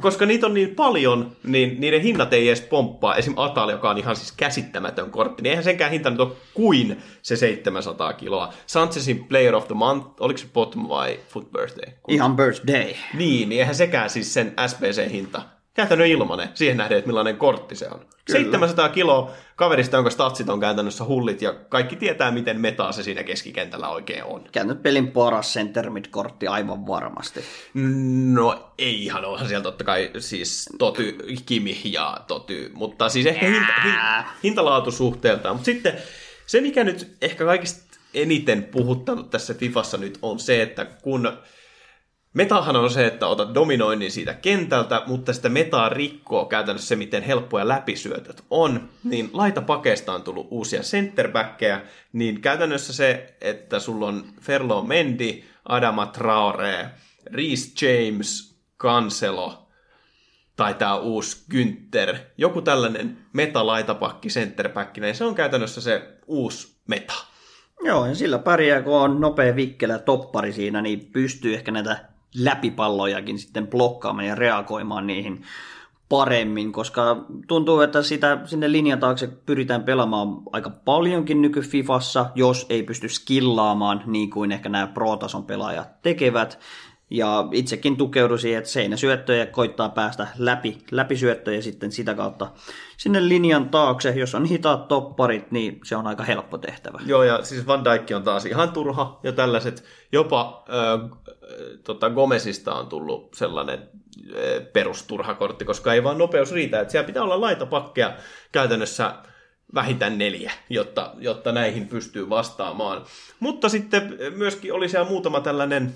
koska niitä on niin paljon, niin niiden hinnat ei edes pomppaa. Esim. Atal, joka on ihan siis käsittämätön kortti, niin eihän senkään hinta nyt ole kuin se 700 kiloa. Sanchezin Player of the Month, oliko se bottom vai foot birthday? Kun- Ihan birthday. Niin, niin eihän sekään siis sen SPC-hinta. Käytännön ilmanen, siihen nähden, että millainen kortti se on. Kyllä. 700 kiloa kaverista, jonka statsit on käytännössä hullit, ja kaikki tietää, miten metaa se siinä keskikentällä oikein on. Käynyt pelin paras center mid-kortti aivan varmasti. No ei ihan, onhan siellä totta kai siis Toty, Kimi ja Toty, mutta siis ehkä hinta, hin, hintalaatusuhteeltaan. Mutta sitten se, mikä nyt ehkä kaikista eniten puhuttanut tässä Fifassa nyt on se, että kun Metahan on se, että otat dominoinnin siitä kentältä, mutta sitä metaa rikkoo käytännössä se, miten helppoja läpisyötöt on. Niin laitapakeista on tullut uusia centerbackkejä, niin käytännössä se, että sulla on Ferlo Mendy, Adama Traore, Reece James, Cancelo tai tämä uusi Günther, joku tällainen meta-laitapakki centerback, niin se on käytännössä se uusi meta. Joo, ja sillä pärjää, kun on nopea vikkelä toppari siinä, niin pystyy ehkä näitä läpipallojakin sitten blokkaamaan ja reagoimaan niihin paremmin, koska tuntuu, että sitä sinne linjan taakse pyritään pelaamaan aika paljonkin nyky-Fifassa, jos ei pysty skillaamaan niin kuin ehkä nämä pro-tason pelaajat tekevät. Ja itsekin tukeudu siihen, että seinäsyöttöjä koittaa päästä läpi, läpi syöttöjä sitten sitä kautta sinne linjan taakse. Jos on hitaat topparit, niin se on aika helppo tehtävä. Joo, ja siis Van Dijk on taas ihan turha, ja tällaiset, jopa äh, tota Gomezista on tullut sellainen äh, perusturhakortti, koska ei vaan nopeus riitä, että siellä pitää olla laitapakkeja käytännössä vähintään neljä, jotta, jotta näihin pystyy vastaamaan. Mutta sitten myöskin oli siellä muutama tällainen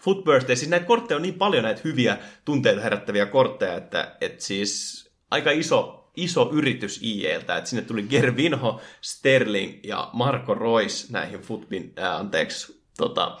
Foot Birthday, siis näitä kortteja on niin paljon näitä hyviä tunteita herättäviä kortteja, että, että siis aika iso, iso yritys IEltä, että sinne tuli Gervinho, Sterling ja Marco Royce näihin Footbin, äh, anteeksi, tota,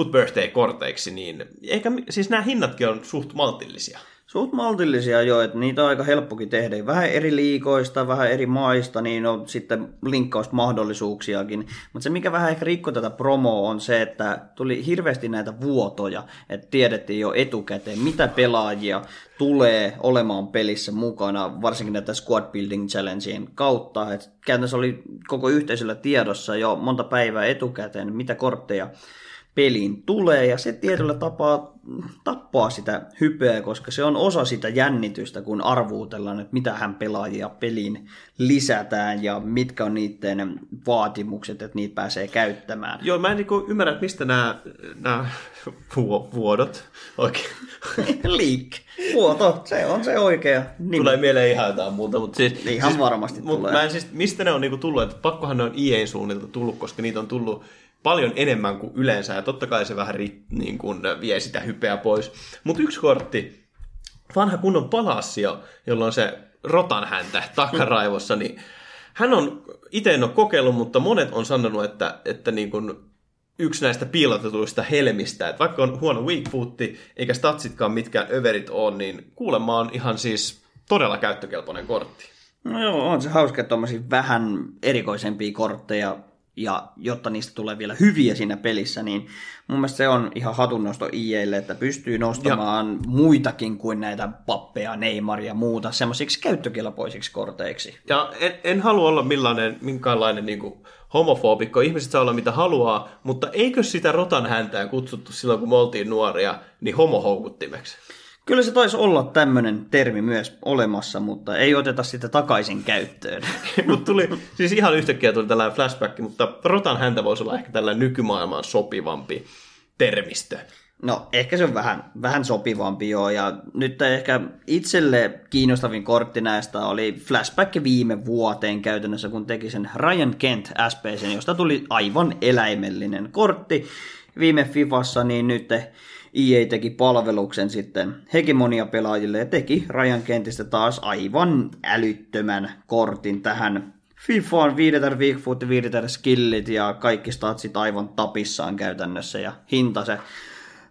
Foot Birthday-korteiksi, niin eikä, siis nämä hinnatkin on suht maltillisia. Suht maltillisia jo, että niitä on aika helppokin tehdä. Vähän eri liikoista, vähän eri maista, niin on sitten linkkausmahdollisuuksiakin. Mutta se, mikä vähän ehkä rikkoi tätä promoa, on se, että tuli hirveästi näitä vuotoja. Että tiedettiin jo etukäteen, mitä pelaajia tulee olemaan pelissä mukana, varsinkin näitä squad building challengeien kautta. Et käytännössä oli koko yhteisöllä tiedossa jo monta päivää etukäteen, mitä kortteja peliin tulee, ja se tietyllä tapaa tappaa sitä hypeä, koska se on osa sitä jännitystä, kun arvuutellaan, että mitä hän pelaajia peliin lisätään ja mitkä on niiden vaatimukset, että niitä pääsee käyttämään. Joo, mä en niinku ymmärrä, että mistä nämä, nämä vuodot oikein [LAUGHS] Leak. Vuoto, se on se oikea nimi. tulee mieleen ihan jotain muuta. Mutta siis, Ihan siis, varmasti mut tulee. Mä en siis, mistä ne on niinku tullut, että pakkohan ne on EA'n suunnilta tullut, koska niitä on tullut paljon enemmän kuin yleensä, ja totta kai se vähän ri, niin kuin, vie sitä hypeä pois. Mutta yksi kortti, vanha kunnon palassio, jolla on se rotan häntä takaraivossa, niin hän on, itse en ole kokeillut, mutta monet on sanonut, että, että niin kuin yksi näistä piilotetuista helmistä, että vaikka on huono weak footti, eikä statsitkaan mitkään överit ole, niin kuulemma on ihan siis todella käyttökelpoinen kortti. No joo, on se hauska, että vähän erikoisempia kortteja, ja jotta niistä tulee vielä hyviä siinä pelissä, niin mun mielestä se on ihan hatunnosto IElle, että pystyy nostamaan ja. muitakin kuin näitä pappeja, Neymar ja muuta semmoisiksi käyttökelpoisiksi korteiksi. Ja en, en halua olla millainen, minkäänlainen niin kuin homofobikko. Ihmiset saa olla mitä haluaa, mutta eikö sitä rotan häntää kutsuttu silloin, kun me oltiin nuoria, niin homohoukuttimeksi? Kyllä se taisi olla tämmöinen termi myös olemassa, mutta ei oteta sitä takaisin käyttöön. [LAUGHS] Mutta tuli, siis ihan yhtäkkiä tuli tällainen flashback, mutta rotan häntä voisi olla ehkä tällainen nykymaailmaan sopivampi termistö. No, ehkä se on vähän, vähän sopivampi joo, ja nyt ehkä itselle kiinnostavin kortti näistä oli flashback viime vuoteen käytännössä, kun teki sen Ryan Kent SPC, josta tuli aivan eläimellinen kortti viime Fifassa, niin nyt EA teki palveluksen sitten hegemonia-pelaajille ja teki Ryan Kentistä taas aivan älyttömän kortin tähän FIFAan. Viidetä weakfoot, viidetä skillit ja kaikki statsit aivan tapissaan käytännössä ja hinta se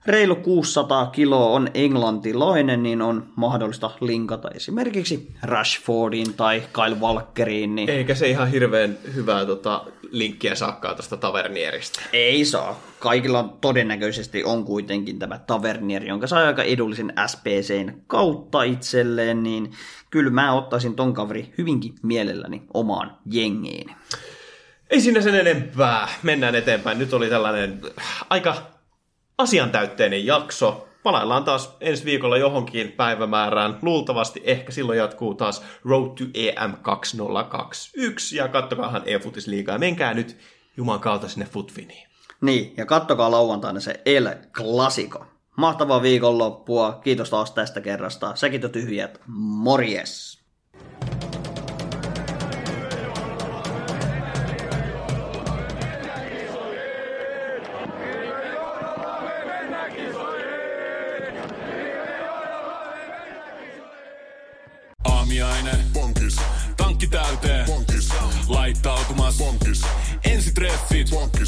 reilu 600 kiloa on englantilainen, niin on mahdollista linkata esimerkiksi Rashfordiin tai Kyle Walkeriin. Niin Eikä se ihan hirveän hyvää tota, linkkiä saakkaa tuosta tavernierista. ei saa. Kaikilla on, todennäköisesti on kuitenkin tämä tavernieri, jonka sai aika edullisen SPCn kautta itselleen, niin kyllä mä ottaisin ton kaveri hyvinkin mielelläni omaan jengiin. Ei siinä sen enempää. Mennään eteenpäin. Nyt oli tällainen aika asiantäytteinen jakso. Palaillaan taas ensi viikolla johonkin päivämäärään. Luultavasti ehkä silloin jatkuu taas Road to EM 2021. Ja kattokaahan e-futisliigaa. Menkää nyt juman kautta sinne Futfiniin. Niin, ja kattokaa lauantaina se El Clasico. Mahtavaa viikonloppua, kiitos taas tästä kerrasta. Säkin tyhjät, morjes!